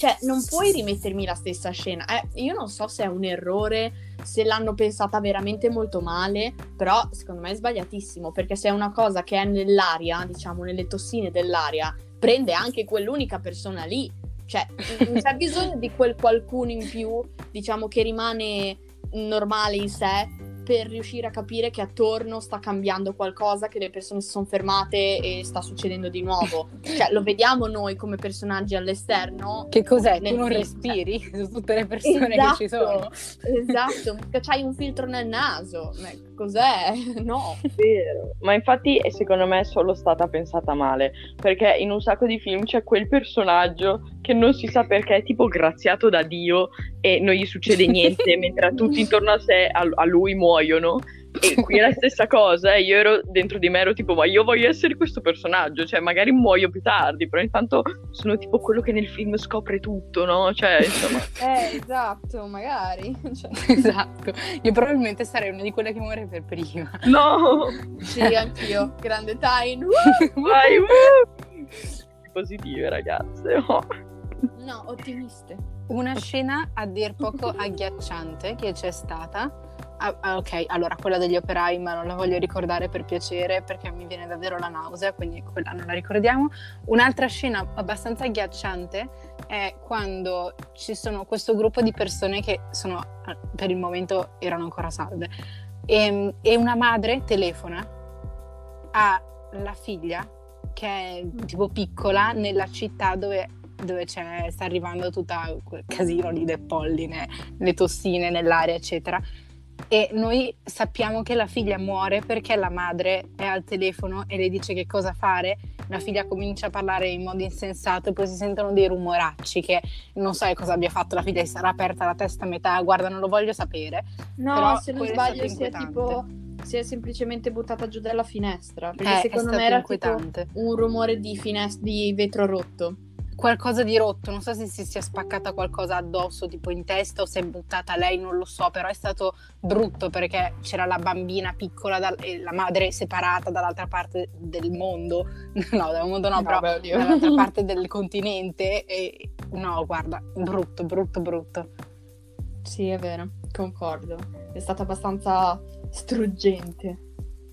Cioè, non puoi rimettermi la stessa scena. Eh, io non so se è un errore, se l'hanno pensata veramente molto male, però secondo me è sbagliatissimo, perché se è una cosa che è nell'aria, diciamo, nelle tossine dell'aria, prende anche quell'unica persona lì. Cioè, non c'è bisogno di quel qualcuno in più, diciamo, che rimane normale in sé per riuscire a capire che attorno sta cambiando qualcosa, che le persone si sono fermate e sta succedendo di nuovo. Cioè, lo vediamo noi come personaggi all'esterno. Che cos'è? Tu non film, respiri su tutte le persone che ci sono. Esatto, c'hai un filtro nel naso. Ma Cos'è? No. Vero. Ma infatti secondo me è solo stata pensata male, perché in un sacco di film c'è quel personaggio che non si sa perché è tipo graziato da Dio e non gli succede niente, mentre tutti intorno a sé, a, a lui muoiono. E qui è la stessa cosa, eh. io ero dentro di me, ero tipo, ma io voglio essere questo personaggio, cioè magari muoio più tardi, però intanto sono tipo quello che nel film scopre tutto, no? Cioè, insomma... Eh, esatto, magari. Cioè... Esatto, io probabilmente sarei una di quelle che muore per prima. No! Sì, anch'io, grande time. Vai, uh! Positive, ragazze. Oh. No, ottimiste. Una scena a dir poco agghiacciante che c'è stata Ah, ah, ok, allora quella degli operai, ma non la voglio ricordare per piacere perché mi viene davvero la nausea, quindi quella non la ricordiamo. Un'altra scena abbastanza agghiacciante è quando ci sono questo gruppo di persone che sono, ah, per il momento erano ancora salve, e, ehm, e una madre telefona alla figlia che è tipo piccola nella città dove dove sta arrivando tutto quel casino lì del polline, le tossine nell'aria, eccetera e noi sappiamo che la figlia muore perché la madre è al telefono e le dice che cosa fare. La figlia comincia a parlare in modo insensato e poi si sentono dei rumoracci che non so cosa abbia fatto la figlia, sarà aperta la testa a metà, guarda non lo voglio sapere. No, Però se non sbaglio si è tipo si è semplicemente buttata giù dalla finestra perché eh, secondo me era un rumore di, finest- di vetro rotto qualcosa di rotto, non so se si sia spaccata qualcosa addosso, tipo in testa o si è buttata lei, non lo so, però è stato brutto perché c'era la bambina piccola da, e la madre separata dall'altra parte del mondo, no, dal mondo no, no però beh, dall'altra parte del continente e no, guarda, brutto, brutto, brutto. Sì, è vero, concordo. È stata abbastanza struggente.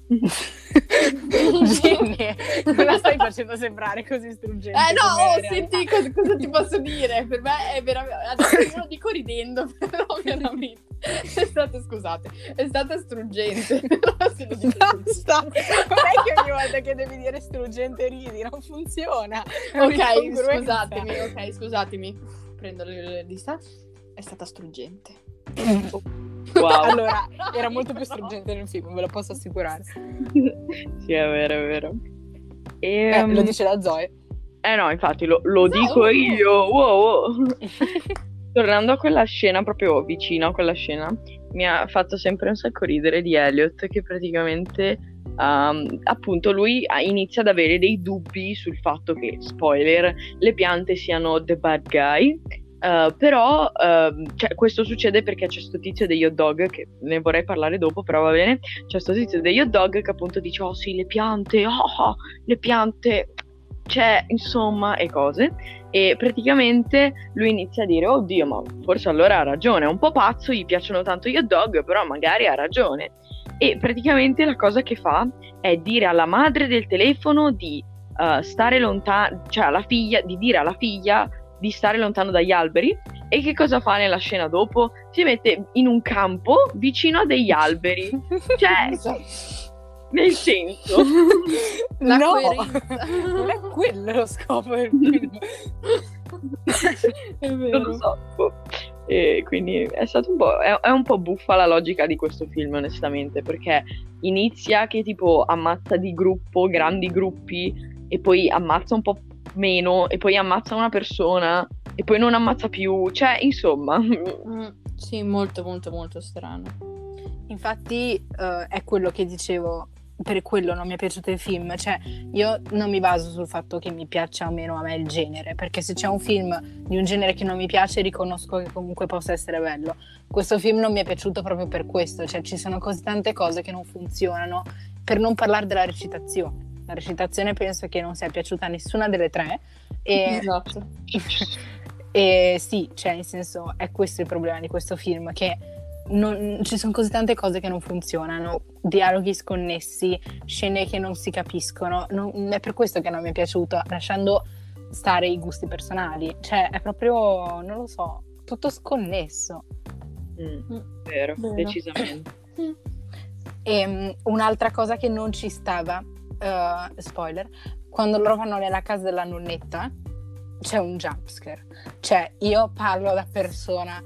Ginny, non la stai facendo sembrare così struggente. Eh no, oh, senti cosa, cosa, ti posso dire? Per me è veramente. Adesso lo dico ridendo, però veramente. È stato, scusate, è stata struggente. Basta! Non è che ogni volta che devi dire struggente ridi, non funziona. Ok, scusatemi, ok, scusatemi. Prendo le, le distanze. È stata struggente. Wow. allora, era molto più struggente nel film, ve lo posso assicurare. sì, è vero, è vero. E, eh, um... Lo dice la Zoe. Eh no, infatti lo, lo dico io. Wow, wow. Tornando a quella scena, proprio vicino a quella scena, mi ha fatto sempre un sacco ridere di Elliot che praticamente um, appunto lui inizia ad avere dei dubbi sul fatto che, spoiler, le piante siano the bad guy Uh, però uh, cioè, questo succede perché c'è questo tizio degli hot dog, che ne vorrei parlare dopo, però va bene. C'è questo tizio degli hot dog che appunto dice: Oh sì, le piante, oh, oh le piante, c'è insomma, e cose. E praticamente lui inizia a dire: Oddio, ma forse allora ha ragione. È un po' pazzo, gli piacciono tanto gli hot dog, però magari ha ragione. E praticamente la cosa che fa è dire alla madre del telefono di uh, stare lontano, cioè alla figlia, di dire alla figlia di stare lontano dagli alberi. E che cosa fa nella scena dopo? Si mette in un campo vicino a degli alberi. Cioè, nel senso, la no, coerenza. non è quello lo scopo del film. è vero. Non lo so. E quindi è stato un po'. È, è, un po' buffa la logica di questo film, onestamente, perché inizia che tipo ammazza di gruppo, grandi gruppi, e poi ammazza un po' meno e poi ammazza una persona e poi non ammazza più, cioè insomma. Mm, sì, molto molto molto strano. Infatti uh, è quello che dicevo, per quello non mi è piaciuto il film, cioè io non mi baso sul fatto che mi piaccia o meno a me il genere, perché se c'è un film di un genere che non mi piace riconosco che comunque possa essere bello. Questo film non mi è piaciuto proprio per questo, cioè ci sono così tante cose che non funzionano, per non parlare della recitazione la recitazione penso che non sia piaciuta a nessuna delle tre. E, esatto. e sì, cioè, nel senso, è questo il problema di questo film, che non, ci sono così tante cose che non funzionano, dialoghi sconnessi, scene che non si capiscono. Non, è per questo che non mi è piaciuto, lasciando stare i gusti personali. Cioè, è proprio, non lo so, tutto sconnesso. Mm, mm. vero, vero, decisamente. E um, un'altra cosa che non ci stava uh, spoiler, quando loro vanno nella casa della nonnetta c'è un jumpscare. Cioè, io parlo da persona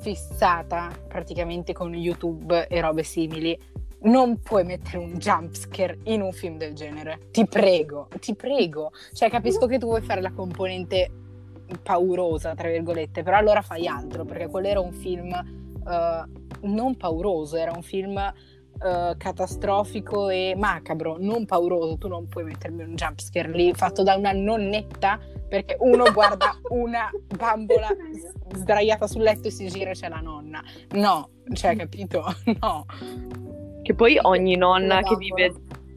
fissata praticamente con YouTube e robe simili. Non puoi mettere un jumpscare in un film del genere. Ti prego, ti prego. Cioè, capisco che tu vuoi fare la componente paurosa, tra virgolette, però allora fai altro, perché quello era un film uh, non pauroso, era un film uh, catastrofico e macabro, non pauroso, tu non puoi mettermi un jumpscare lì fatto da una nonnetta perché uno guarda una bambola sdraiata sul letto e si gira e c'è la nonna. No, cioè, capito? No. Che poi ogni nonna che vive...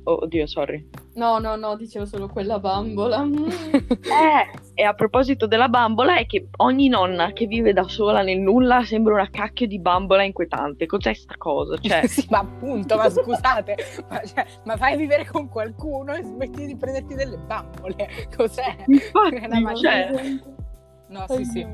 Oh, oddio, sorry. No, no, no, dicevo solo quella bambola. eh, e a proposito della bambola è che ogni nonna che vive da sola nel nulla sembra una cacchio di bambola inquietante. Cos'è sta cosa? Cioè... sì, ma appunto, ma scusate, ma, cioè, ma vai a vivere con qualcuno e smetti di prenderti delle bambole. Cos'è? Infatti, cioè... No, sì, sì.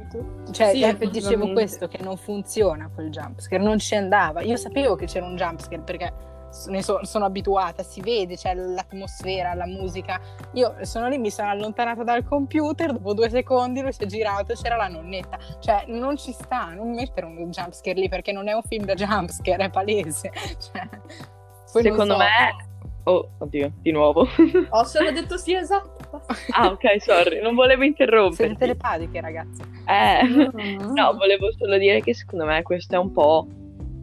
Cioè, sì, eh, dicevo questo, che non funziona quel jumpscare, non ci andava. Io sapevo che c'era un jumpscare perché so, sono abituata, si vede, c'è l'atmosfera, la musica. Io sono lì, mi sono allontanata dal computer, dopo due secondi lui si è girato e c'era la nonnetta. Cioè, non ci sta, non mettere un jumpscare lì perché non è un film da jumpscare, è palese. Cioè, Secondo so. me... Oh, oddio, di nuovo. Ho solo detto sì, esatto. ah, ok, sorry, non volevo interrompere. Siete telepatiche, ragazze. Eh, no, volevo solo dire che secondo me questo è un po'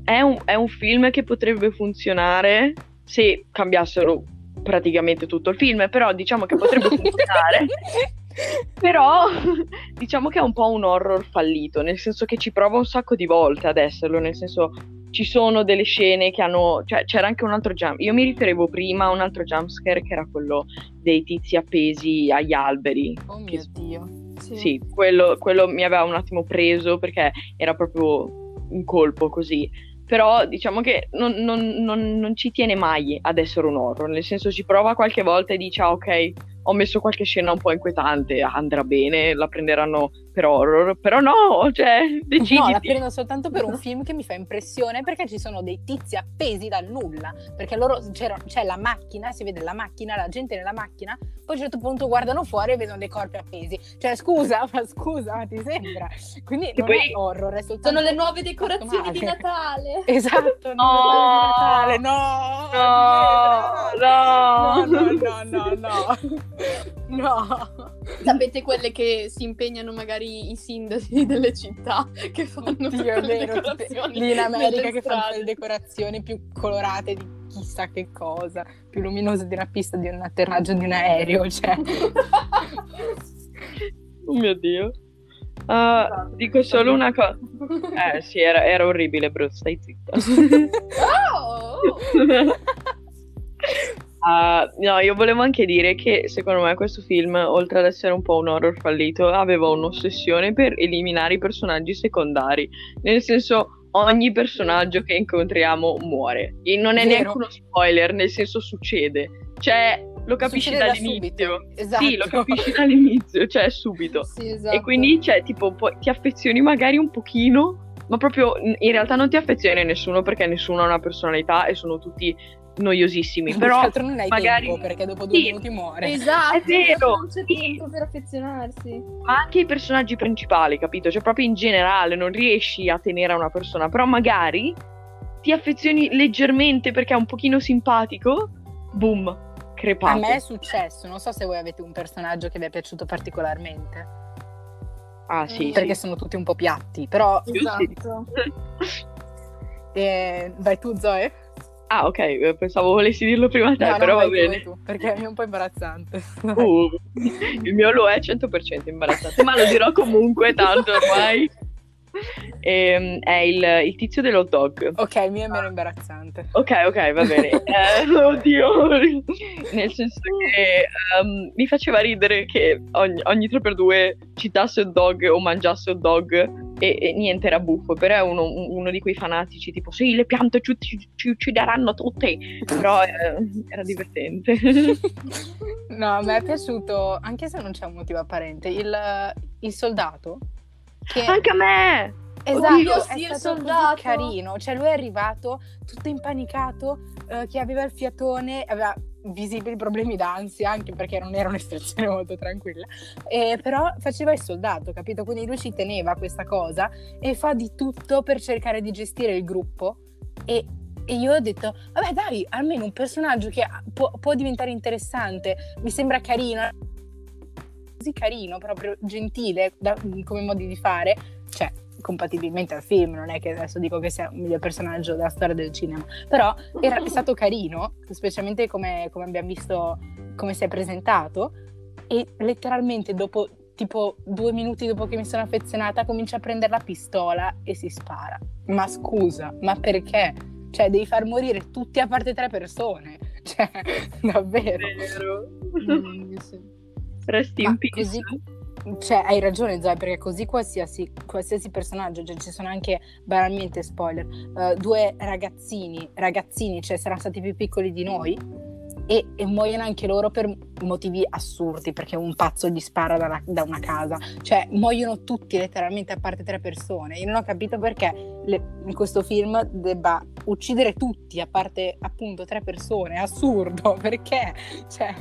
è un, è un film che potrebbe funzionare se cambiassero praticamente tutto il film, però diciamo che potrebbe funzionare. però diciamo che è un po' un horror fallito, nel senso che ci prova un sacco di volte ad esserlo, nel senso ci sono delle scene che hanno, cioè c'era anche un altro jump, io mi riferivo prima a un altro jumpscare che era quello dei tizi appesi agli alberi. Oh che, mio Dio. Sì, sì quello, quello mi aveva un attimo preso perché era proprio un colpo così però diciamo che non, non, non, non, ci tiene mai ad essere un horror, nel senso ci prova qualche volta e dice ah, ok, ho messo qualche scena un po' inquietante, andrà bene, la prenderanno per horror, però no, cioè, deciditi. No, la prendo soltanto per un film che mi fa impressione perché ci sono dei tizi appesi dal nulla, perché loro c'è la macchina, si vede la macchina, la gente nella macchina, poi a un certo punto guardano fuori e vedono dei corpi appesi. Cioè, scusa, ma scusa, ma ti sembra? Quindi non poi... è horror, è soltanto Sono le nuove decorazioni di Natale. Esatto, no, Natale, no, no, no, no, no, no, no. No. Sapete quelle che si impegnano magari i sindaci delle città che fanno Oddio, è vero, lì in America che fanno le decorazioni più colorate di chissà che cosa, più luminose di una pista di un atterraggio di un aereo, cioè. oh mio Dio. Uh, dico solo una cosa. Eh sì, era, era orribile, Bruce, stai zitta. oh! Uh, no, io volevo anche dire che secondo me questo film, oltre ad essere un po' un horror fallito, aveva un'ossessione per eliminare i personaggi secondari. Nel senso, ogni personaggio che incontriamo muore. E non è Vero. neanche uno spoiler, nel senso succede. Cioè, lo capisci succede dall'inizio. Da esatto. Sì, lo capisci dall'inizio, cioè subito. Sì, esatto. E quindi, cioè, tipo, poi ti affezioni magari un pochino, ma proprio in realtà non ti affezioni a nessuno perché nessuno ha una personalità e sono tutti noiosissimi. Però altro non hai magari... tempo perché dopo due sì, minuti muore. Esatto, è vero. Non c'è tempo per affezionarsi. Ma anche i personaggi principali, capito? Cioè, proprio in generale non riesci a tenere a una persona, però magari ti affezioni leggermente perché è un pochino simpatico, boom, crepato. A me è successo, non so se voi avete un personaggio che vi è piaciuto particolarmente. Ah, sì. Perché sì. sono tutti un po' piatti, però... Esatto. e... Vai tu, Zoe? Ah, ok, eh, pensavo volessi dirlo prima te, no, però va bene. Tu, perché è un po' imbarazzante. Uh, il mio lo è 100% imbarazzante, ma lo dirò comunque, tanto ormai. E, ehm, è il, il, tizio dell'hot dog. Ok, il mio è meno imbarazzante. Ok, ok, va bene. eh, oddio. Nel senso che um, mi faceva ridere che ogni, ogni 3x2 citasse hot dog o mangiasse hot dog e, e, niente, era buffo, però è uno, uno, di quei fanatici tipo sì, le piante ci, ci, ci uccideranno tutte, però eh, era divertente. no, a me è piaciuto, anche se non c'è un motivo apparente, il, il soldato. Che... Anche a me! Esatto, Oddio, sì, è stato così carino, cioè lui è arrivato tutto impanicato, eh, che aveva il fiatone, aveva visibili problemi d'ansia, anche perché non era un'espressione molto tranquilla, eh, però faceva il soldato, capito? Quindi lui ci teneva questa cosa e fa di tutto per cercare di gestire il gruppo. E, e io ho detto, vabbè dai, almeno un personaggio che può, può diventare interessante, mi sembra carino. Così carino, proprio gentile da, come modi di fare, cioè compatibilmente al film, non è che adesso dico che sia il miglior personaggio della storia del cinema, però era, è stato carino, specialmente come, come abbiamo visto come si è presentato e letteralmente dopo tipo due minuti dopo che mi sono affezionata comincia a prendere la pistola e si spara. Ma scusa, ma perché? Cioè devi far morire tutti a parte tre persone. Cioè, davvero. Vero. Mm, sì. Resti Ma in peace. così- Cioè, hai ragione, Zoe, perché così qualsiasi, qualsiasi personaggio, cioè, ci sono anche banalmente spoiler, eh, due ragazzini, ragazzini, cioè saranno stati più piccoli di noi e, e muoiono anche loro per motivi assurdi, perché un pazzo gli spara dalla- da una casa, cioè muoiono tutti letteralmente a parte tre persone. Io non ho capito perché le- in questo film debba uccidere tutti a parte appunto tre persone, è assurdo, perché? Cioè,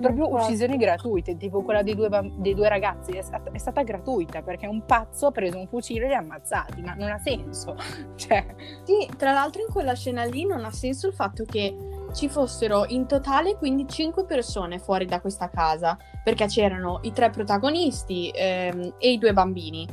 proprio Infatti. uccisioni gratuite, tipo quella dei due, dei due ragazzi, è, stata- è stata gratuita perché un pazzo ha preso un fucile e li ha ammazzati, ma non ha senso. Cioè, Sì, tra l'altro in quella scena lì non ha senso il fatto che ci fossero in totale quindi cinque persone fuori da questa casa, perché c'erano i tre protagonisti ehm, e i due bambini,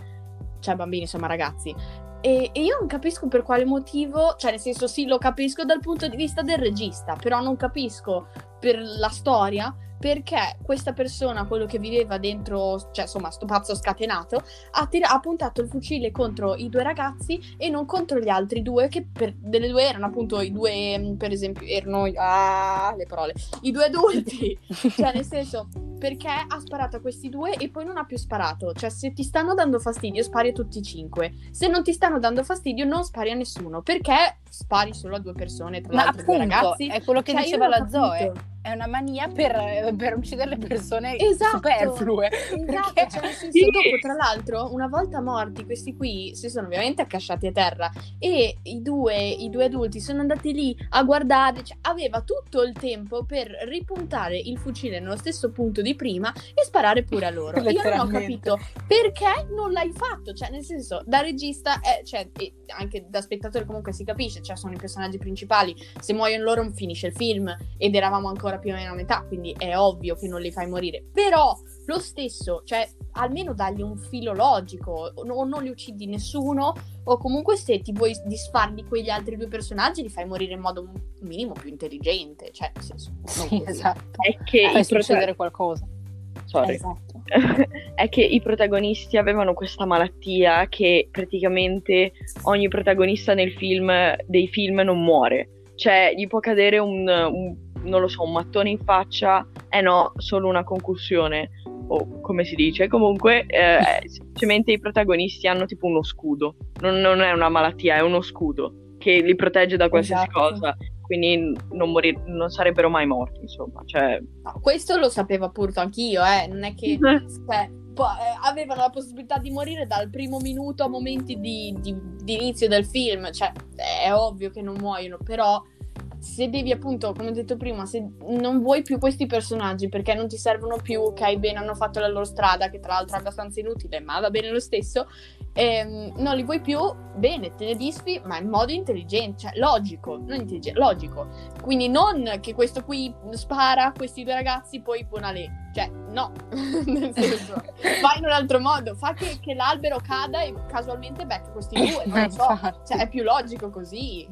cioè bambini insomma ragazzi. E, e io non capisco per quale motivo, cioè nel senso sì lo capisco dal punto di vista del regista, però non capisco per la storia perché questa persona, quello che viveva dentro, cioè insomma sto pazzo scatenato, ha, tira- ha puntato il fucile contro i due ragazzi e non contro gli altri due, che per delle due erano appunto i due, mh, per esempio, erano ah, le parole, i due adulti. cioè, nel senso, perché ha sparato a questi due e poi non ha più sparato. Cioè, se ti stanno dando fastidio, spari a tutti e cinque. Se non ti stanno dando fastidio, non spari a nessuno. Perché spari solo a due persone, tra ma l'altro due appunto, ragazzi? è quello che Cioè, io diceva la Zoe. capito. È una mania per, per uccidere le persone Esatto. superflue. Esatto, Perché- cioè nel senso, Sì. dopo tra l'altro, una volta morti questi qui si sono ovviamente accasciati a terra e i due, i due adulti sono andati lì a guardare, cioè, aveva tutto il tempo per ripuntare il fucile nello stesso punto di prima e sparare pure a loro. Io non ho capito perché non l'hai fatto, cioè nel senso, da regista, eh, cioè, e anche da spettatore comunque si capisce, cioè sono i personaggi principali, se muoiono loro finisce il film ed eravamo ancora più o meno a metà, quindi è ovvio che non li fai morire. Però lo stesso, cioè almeno dagli un filo logico, o non li uccidi nessuno, o comunque se ti vuoi disfar di quegli altri due personaggi li fai morire in modo un minimo più intelligente, cioè nel senso, non Sì, esatto. È che, Fai succedere qualcosa. Sorry. Esatto. è che i protagonisti avevano questa malattia che praticamente ogni protagonista nel film, dei film non muore. Cioè, gli può cadere un, un- non lo so, un mattone in faccia, eh no, solo una concussione, o come si dice. Comunque, eh, semplicemente i protagonisti hanno tipo uno scudo. Non, non è una malattia, è uno scudo che li protegge da qualsiasi Esatto. cosa. Quindi non, morir- non sarebbero mai morti, insomma. Cioè, No, questo lo sapevo appunto anch'io, eh, non è che cioè, po- eh, avevano la possibilità di morire dal primo minuto a momenti di, di- di inizio del film, cioè è ovvio che non muoiono, però se devi appunto, come ho detto prima, se non vuoi più questi personaggi perché non ti servono più, ok, bene, hanno fatto la loro strada, che tra l'altro è abbastanza inutile, ma va bene lo stesso, ehm, non li vuoi più, bene, te ne disfi, ma in modo intelligente, cioè logico, non intelligente, logico. Quindi non che questo qui spara a questi due ragazzi, poi buona lì. Cioè, no, nel senso, vai in un altro modo, fa che, che l'albero cada e casualmente becca questi due, non lo so. Cioè, è più logico così.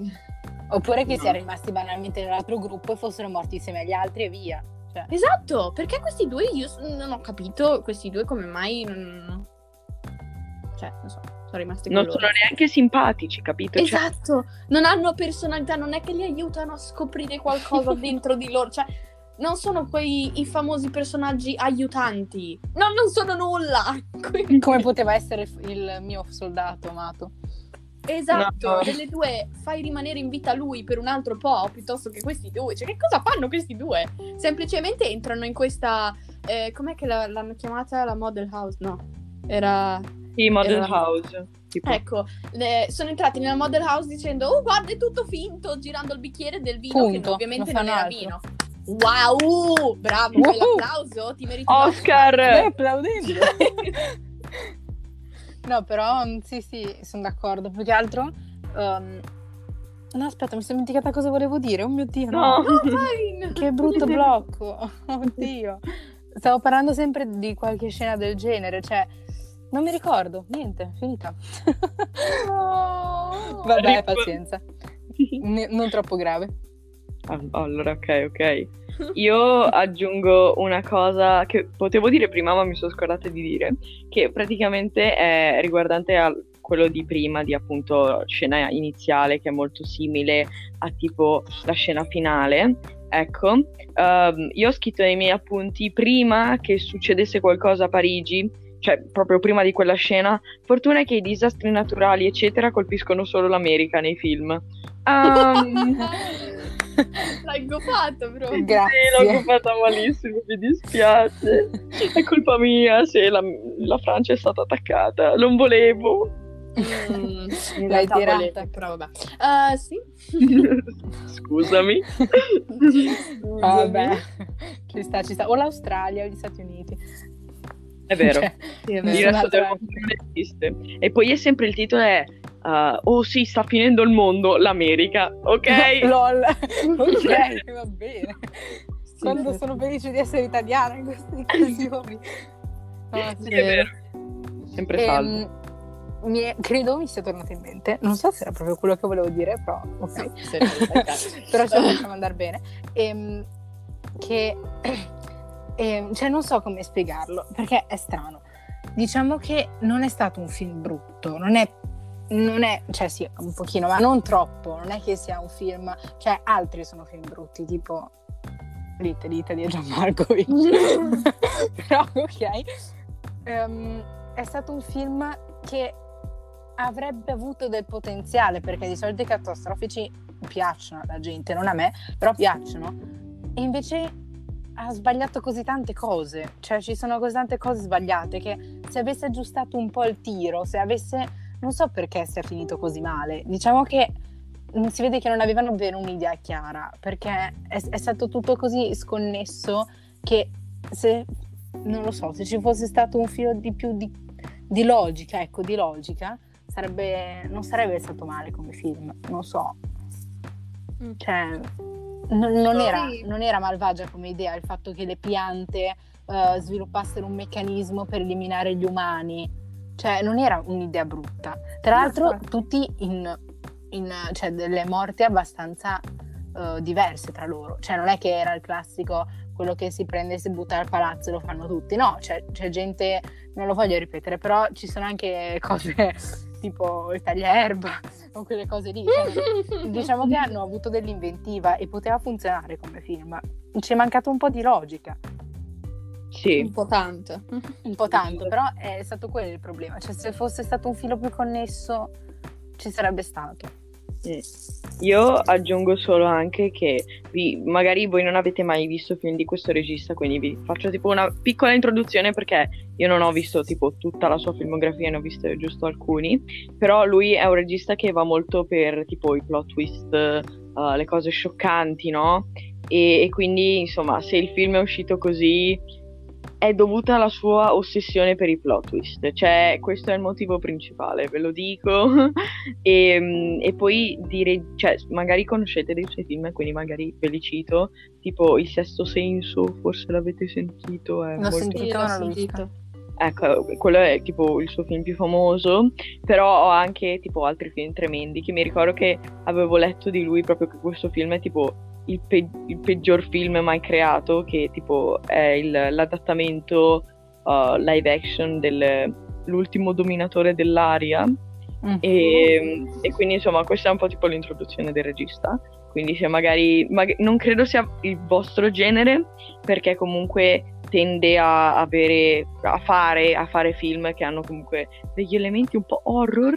Oppure che siano rimasti banalmente nell'altro gruppo e fossero morti insieme agli altri e via. Cioè, Esatto, perché questi due io non ho capito, questi due come mai non... Cioè, non so, sono rimasti non sono neanche simpatici, capito? Cioè, Esatto, non hanno personalità, non è che li aiutano a scoprire qualcosa dentro di loro, cioè non sono quei i famosi personaggi aiutanti, no, non sono nulla. Quindi- come poteva essere il mio soldato amato. Esatto, No. delle due fai rimanere in vita lui per un altro po' piuttosto che questi due, cioè che cosa fanno questi due? Semplicemente entrano in questa, eh, com'è che la- l'hanno chiamata la model house? No, era... Sì, Model Era- House. Tipo. Ecco, le- sono entrati nella model house dicendo Oh guarda è tutto finto Girando il bicchiere del vino Che Punto, ovviamente non non era altro. vino Wow, bravo, Wow. quell'applauso Ti meriti Oscar! Stai applaudendo. no, però mm, sì, sì, sono d'accordo. Più che altro. ehm, No, aspetta, mi sono dimenticata cosa volevo dire. Oh mio dio, no. No. No. Che brutto blocco. Oddio. stavo parlando sempre di qualche scena del genere, cioè non mi ricordo, niente, finita. No. Vabbè, pazienza. N- non troppo grave. Ah, allora, ok, ok. Io aggiungo una cosa che potevo dire prima, ma mi sono scordata di dire, che praticamente è riguardante a quello di prima, di appunto scena iniziale, che è molto simile a tipo la scena finale. Ecco, um, io ho scritto nei miei appunti prima che succedesse qualcosa a Parigi, cioè proprio prima di quella scena, fortuna è che i disastri naturali, eccetera, colpiscono solo l'America nei film. Um, L'hai goffato, bro. Grazie. Sì, l'ho occupata malissimo, mi dispiace. È colpa mia se la, la Francia è stata attaccata. Non volevo. Mm, L'hai tirata. però vabbè. Ah, sì. Scusami. Vabbè, ci sta, ci sta. O l'Australia o gli Stati Uniti. È vero. Cioè, Sì, è vero. Nessuna resto del altra- mondo non esiste. E poi è sempre il titolo è uh, Oh sì, sta finendo il mondo, l'America. Ok? LOL. ok, va bene. Sì, Quando sì, sono felice di essere italiana in queste occasioni. No, sì, è vero. Sempre salvo. Ehm, mi è- credo mi sia tornato in mente, non so se era proprio quello che volevo dire, però ok. Però ce la facciamo andare bene. Ehm, che ehm, cioè non so come spiegarlo perché è strano. Diciamo che non è stato un film brutto, non è, non è, cioè sì, un pochino, ma non troppo. Non è che sia un film, cioè altri sono film brutti, tipo Little Italy di Gianmarco. però ok. Ehm, è stato un film che avrebbe avuto del potenziale perché di solito i catastrofici piacciono alla gente, non a me, però piacciono. E invece ha sbagliato così tante cose, cioè ci sono così tante cose sbagliate che se avesse aggiustato un po' il tiro, se avesse non so perché sia finito così male. Diciamo che si vede che non avevano bene un'idea chiara, perché è, è stato tutto così sconnesso che se non lo so, se ci fosse stato un filo di più di, di logica, ecco, di logica, sarebbe, non sarebbe stato male come film, non so. Mm. Cioè, non, non era, non era malvagia come idea il fatto che le piante eh, sviluppassero un meccanismo per eliminare gli umani. Cioè, non era un'idea brutta. Tra l'altro, tutti in, in- cioè, delle morti abbastanza eh, diverse tra loro. Cioè, non è che era il classico quello che si prende e si butta al palazzo e lo fanno tutti. No, c'è, c'è gente, non lo voglio ripetere, però ci sono anche cose tipo il tagliaerba o quelle cose lì. Cioè, diciamo che hanno avuto dell'inventiva e poteva funzionare come film. Ci è mancato un po' di logica, Sì. Un po' tanto. un po' tanto, però è stato quello il problema. Cioè, se fosse stato un filo più connesso, ci sarebbe stato. Io aggiungo solo anche che vi- magari voi non avete mai visto film di questo regista, quindi vi faccio tipo una piccola introduzione perché io non ho visto tipo tutta la sua filmografia, ne ho viste giusto alcuni, però lui è un regista che va molto per tipo i plot twist, eh, le cose scioccanti, no? E, e quindi insomma se il film è uscito così è dovuta alla sua ossessione per i plot twist, cioè questo è il motivo principale, ve lo dico. e, mm, e poi dire, cioè, magari conoscete dei suoi film, quindi magari ve li cito, tipo Il Sesto Senso, forse l'avete sentito, è L'ho molto... sentito. L'ho sentito. Ecco, quello è tipo il suo film più famoso, però ho anche tipo altri film tremendi che mi ricordo che avevo letto di lui proprio che questo film è tipo il, pe- il peggior film mai creato, che tipo è il- l'adattamento uh, live action dell'ultimo dominatore dell'aria Mm. e, e quindi insomma questa è un po' tipo l'introduzione del regista. Quindi se magari, mag- non credo sia il vostro genere, perché comunque tende a avere, a fare, a fare film che hanno comunque degli elementi un po' horror,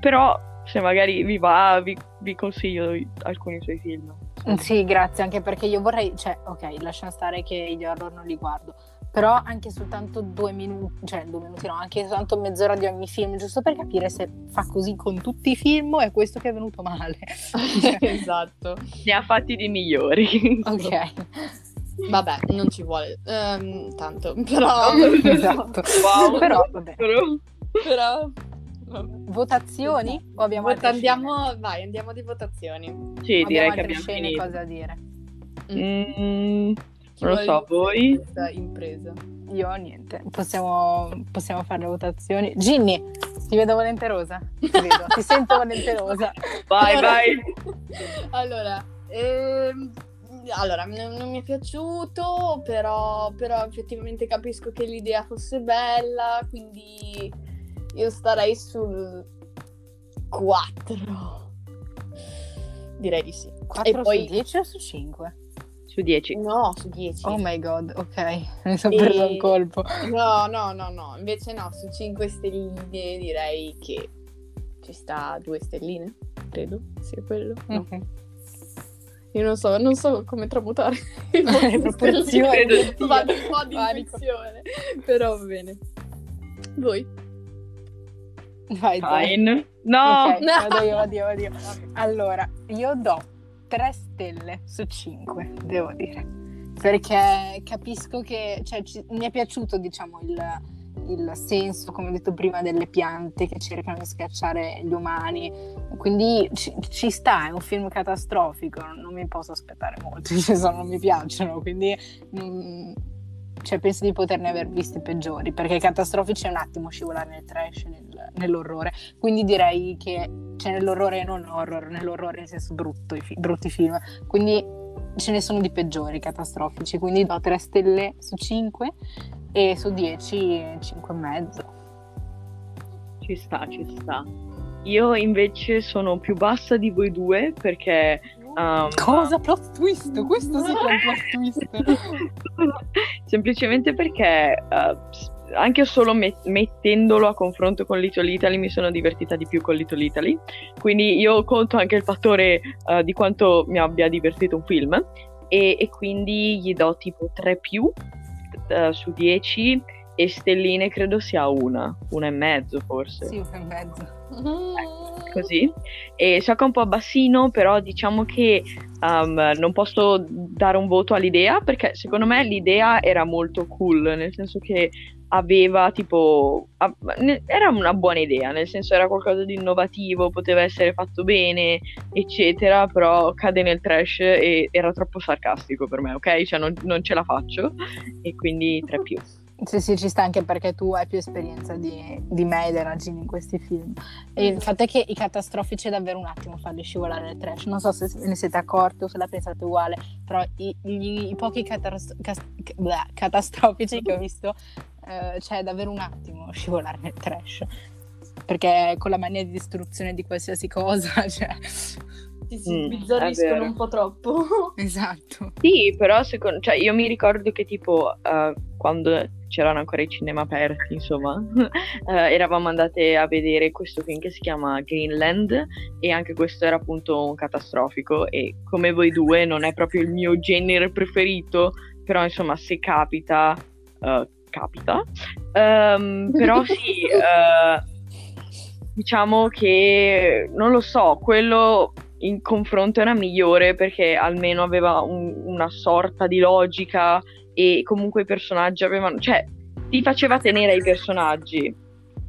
però se magari vi va, vi, vi consiglio alcuni suoi film. Sì, grazie, anche perché io vorrei, cioè, ok, lasciamo stare che gli horror non li guardo, però anche soltanto due minuti, cioè due minuti no, anche soltanto mezz'ora di ogni film, giusto per capire se fa così con tutti i film o è questo che è venuto male. esatto. Ne ha fatti di migliori. Ok, Vabbè, non ci vuole ehm, tanto, però... esatto. Wow. Però, vabbè. Però- però... Votazioni o abbiamo Vota- andiamo, vai, andiamo di votazioni. Sì, scene? direi abbiamo che altre abbiamo scene, finito. cose da dire. Mm, Chi Non lo so, voi? questa impresa? Io niente, possiamo, possiamo fare le votazioni. Ginny, ti vedo volenterosa. Ti, vedo, ti sento volenterosa. Vai, Allora- vai. allora, ehm, allora, non, non mi è piaciuto, però, però effettivamente capisco che l'idea fosse bella, quindi io starei sul 4. Direi di sì. 4 E poi- su 10 o su 5? Su 10. No, su 10. Oh my god, ok. Mi sono E- preso un colpo. No, no, no, no, invece no, su 5 stelline direi che ci sta 2 stelline, credo sia quello. No. Mhm. Io non so, non so come tramutare Le proporzioni. Vado un po' di però va bene. Voi? Vai. Fine. No! Ok, No. vado io, vado io, vado io. Allora, io do 3 stelle su 5, devo dire. Perché capisco che cioè, ci- mi è piaciuto, diciamo, il, il senso, come ho detto prima, delle piante che cercano di schiacciare gli umani. Quindi ci, ci sta, è un film catastrofico, non mi posso aspettare molto, ci sono, non mi piacciono, quindi non- cioè, penso di poterne aver visti peggiori, perché catastrofici è un attimo scivolare nel trash, nel- nell'orrore. Quindi direi che c'è nell'orrore non horror, nell'orrore nel senso brutto, i fi- brutti film. Quindi ce ne sono di peggiori catastrofici. Quindi do 3 stelle su 5 e su 10 5 e mezzo. Ci sta, ci sta. Io invece sono più bassa di voi due perché... um, Cosa? Plot twist? Questo sì che è un plot twist. Semplicemente perché uh, anche solo met- mettendolo a confronto con Little Italy mi sono divertita di più con Little Italy. Quindi io conto anche il fattore uh, di quanto mi abbia divertito un film e, e quindi gli do tipo 3 più uh, su 10 e stelline credo sia una, una e mezzo forse. Sì, un e mezzo. Così. E so che è un po' bassino, però diciamo che um, non posso dare un voto all'idea perché secondo me l'idea era molto cool, nel senso che aveva tipo a- ne- era una buona idea, nel senso era qualcosa di innovativo, poteva essere fatto bene, eccetera, però cade nel trash e era troppo sarcastico per me, ok? Cioè non, non ce la faccio e quindi 3 più. Sì, sì, ci sta anche perché tu hai più esperienza di, di me ed Eragini in questi film. E il fatto è che i catastrofici è davvero un attimo farli scivolare nel trash. Non so se ne siete accorti o se la pensate uguale, però i, gli- i pochi catas- cas- bleh, catastrofici che ho visto, eh, cioè davvero un attimo scivolare nel trash. Perché con la mania di distruzione di qualsiasi cosa, cioè... Sì, si Mm, sbizzarriscono un po' troppo. Esatto. Sì, però secondo, cioè, io mi ricordo che tipo eh, quando c'erano ancora i cinema aperti, insomma, eh, eravamo andate a vedere questo film che si chiama Greenland e anche questo era appunto un catastrofico e come voi due non è proprio il mio genere preferito, però insomma se capita, eh, capita. Ehm, però sì, diciamo che non lo so, quello in confronto era migliore perché almeno aveva un- una sorta di logica e comunque i personaggi avevano, cioè ti faceva tenere ai personaggi,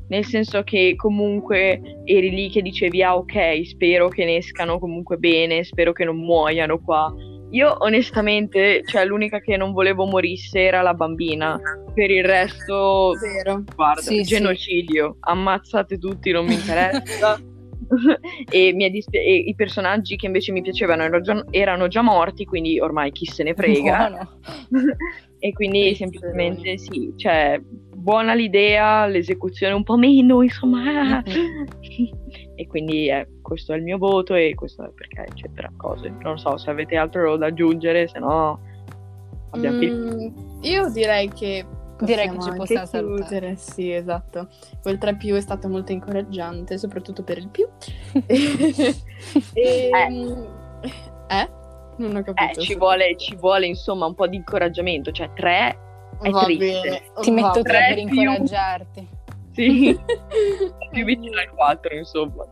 nel senso che comunque eri lì che dicevi ah ok, spero che ne escano comunque bene, spero che non muoiano qua. Io onestamente, cioè l'unica che non volevo morisse era la bambina, per il resto Vero. guarda, Sì, sì. genocidio, ammazzate tutti, non mi interessa. e, dispi- e i personaggi che invece mi piacevano erano già, erano già morti, quindi ormai chi se ne frega. E quindi semplicemente sì, cioè buona l'idea, l'esecuzione un po' meno, insomma. e quindi eh, questo è il mio voto e questo è perché, eccetera, cose. Non so se avete altro da aggiungere, se no abbiamo. Mm, io direi che Direi che ci anche possiamo salutare. chiudere, Sì, esatto. Quel 3 più è stato molto incoraggiante, soprattutto per il più. e, eh. Non ho Eh, capito. ci vuole, ci vuole insomma un po' di incoraggiamento, cioè tre è Va triste. bene. Ti metto tre tre per più. incoraggiarti. Sì, più vicino al 4 insomma.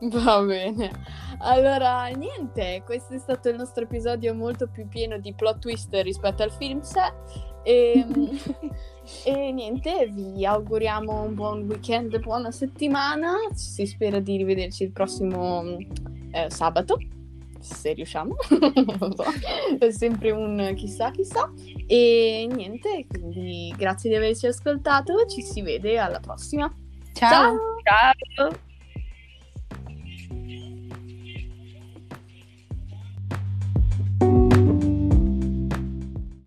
Va bene. Allora, niente, questo è stato il nostro episodio molto più pieno di plot twist rispetto al film sé. E, e niente, vi auguriamo un buon weekend, buona settimana. Si spera di rivederci il prossimo eh, sabato. se riusciamo, è sempre un chissà chissà. E niente, quindi grazie di averci ascoltato, ci si vede alla prossima. Ciao. Ciao!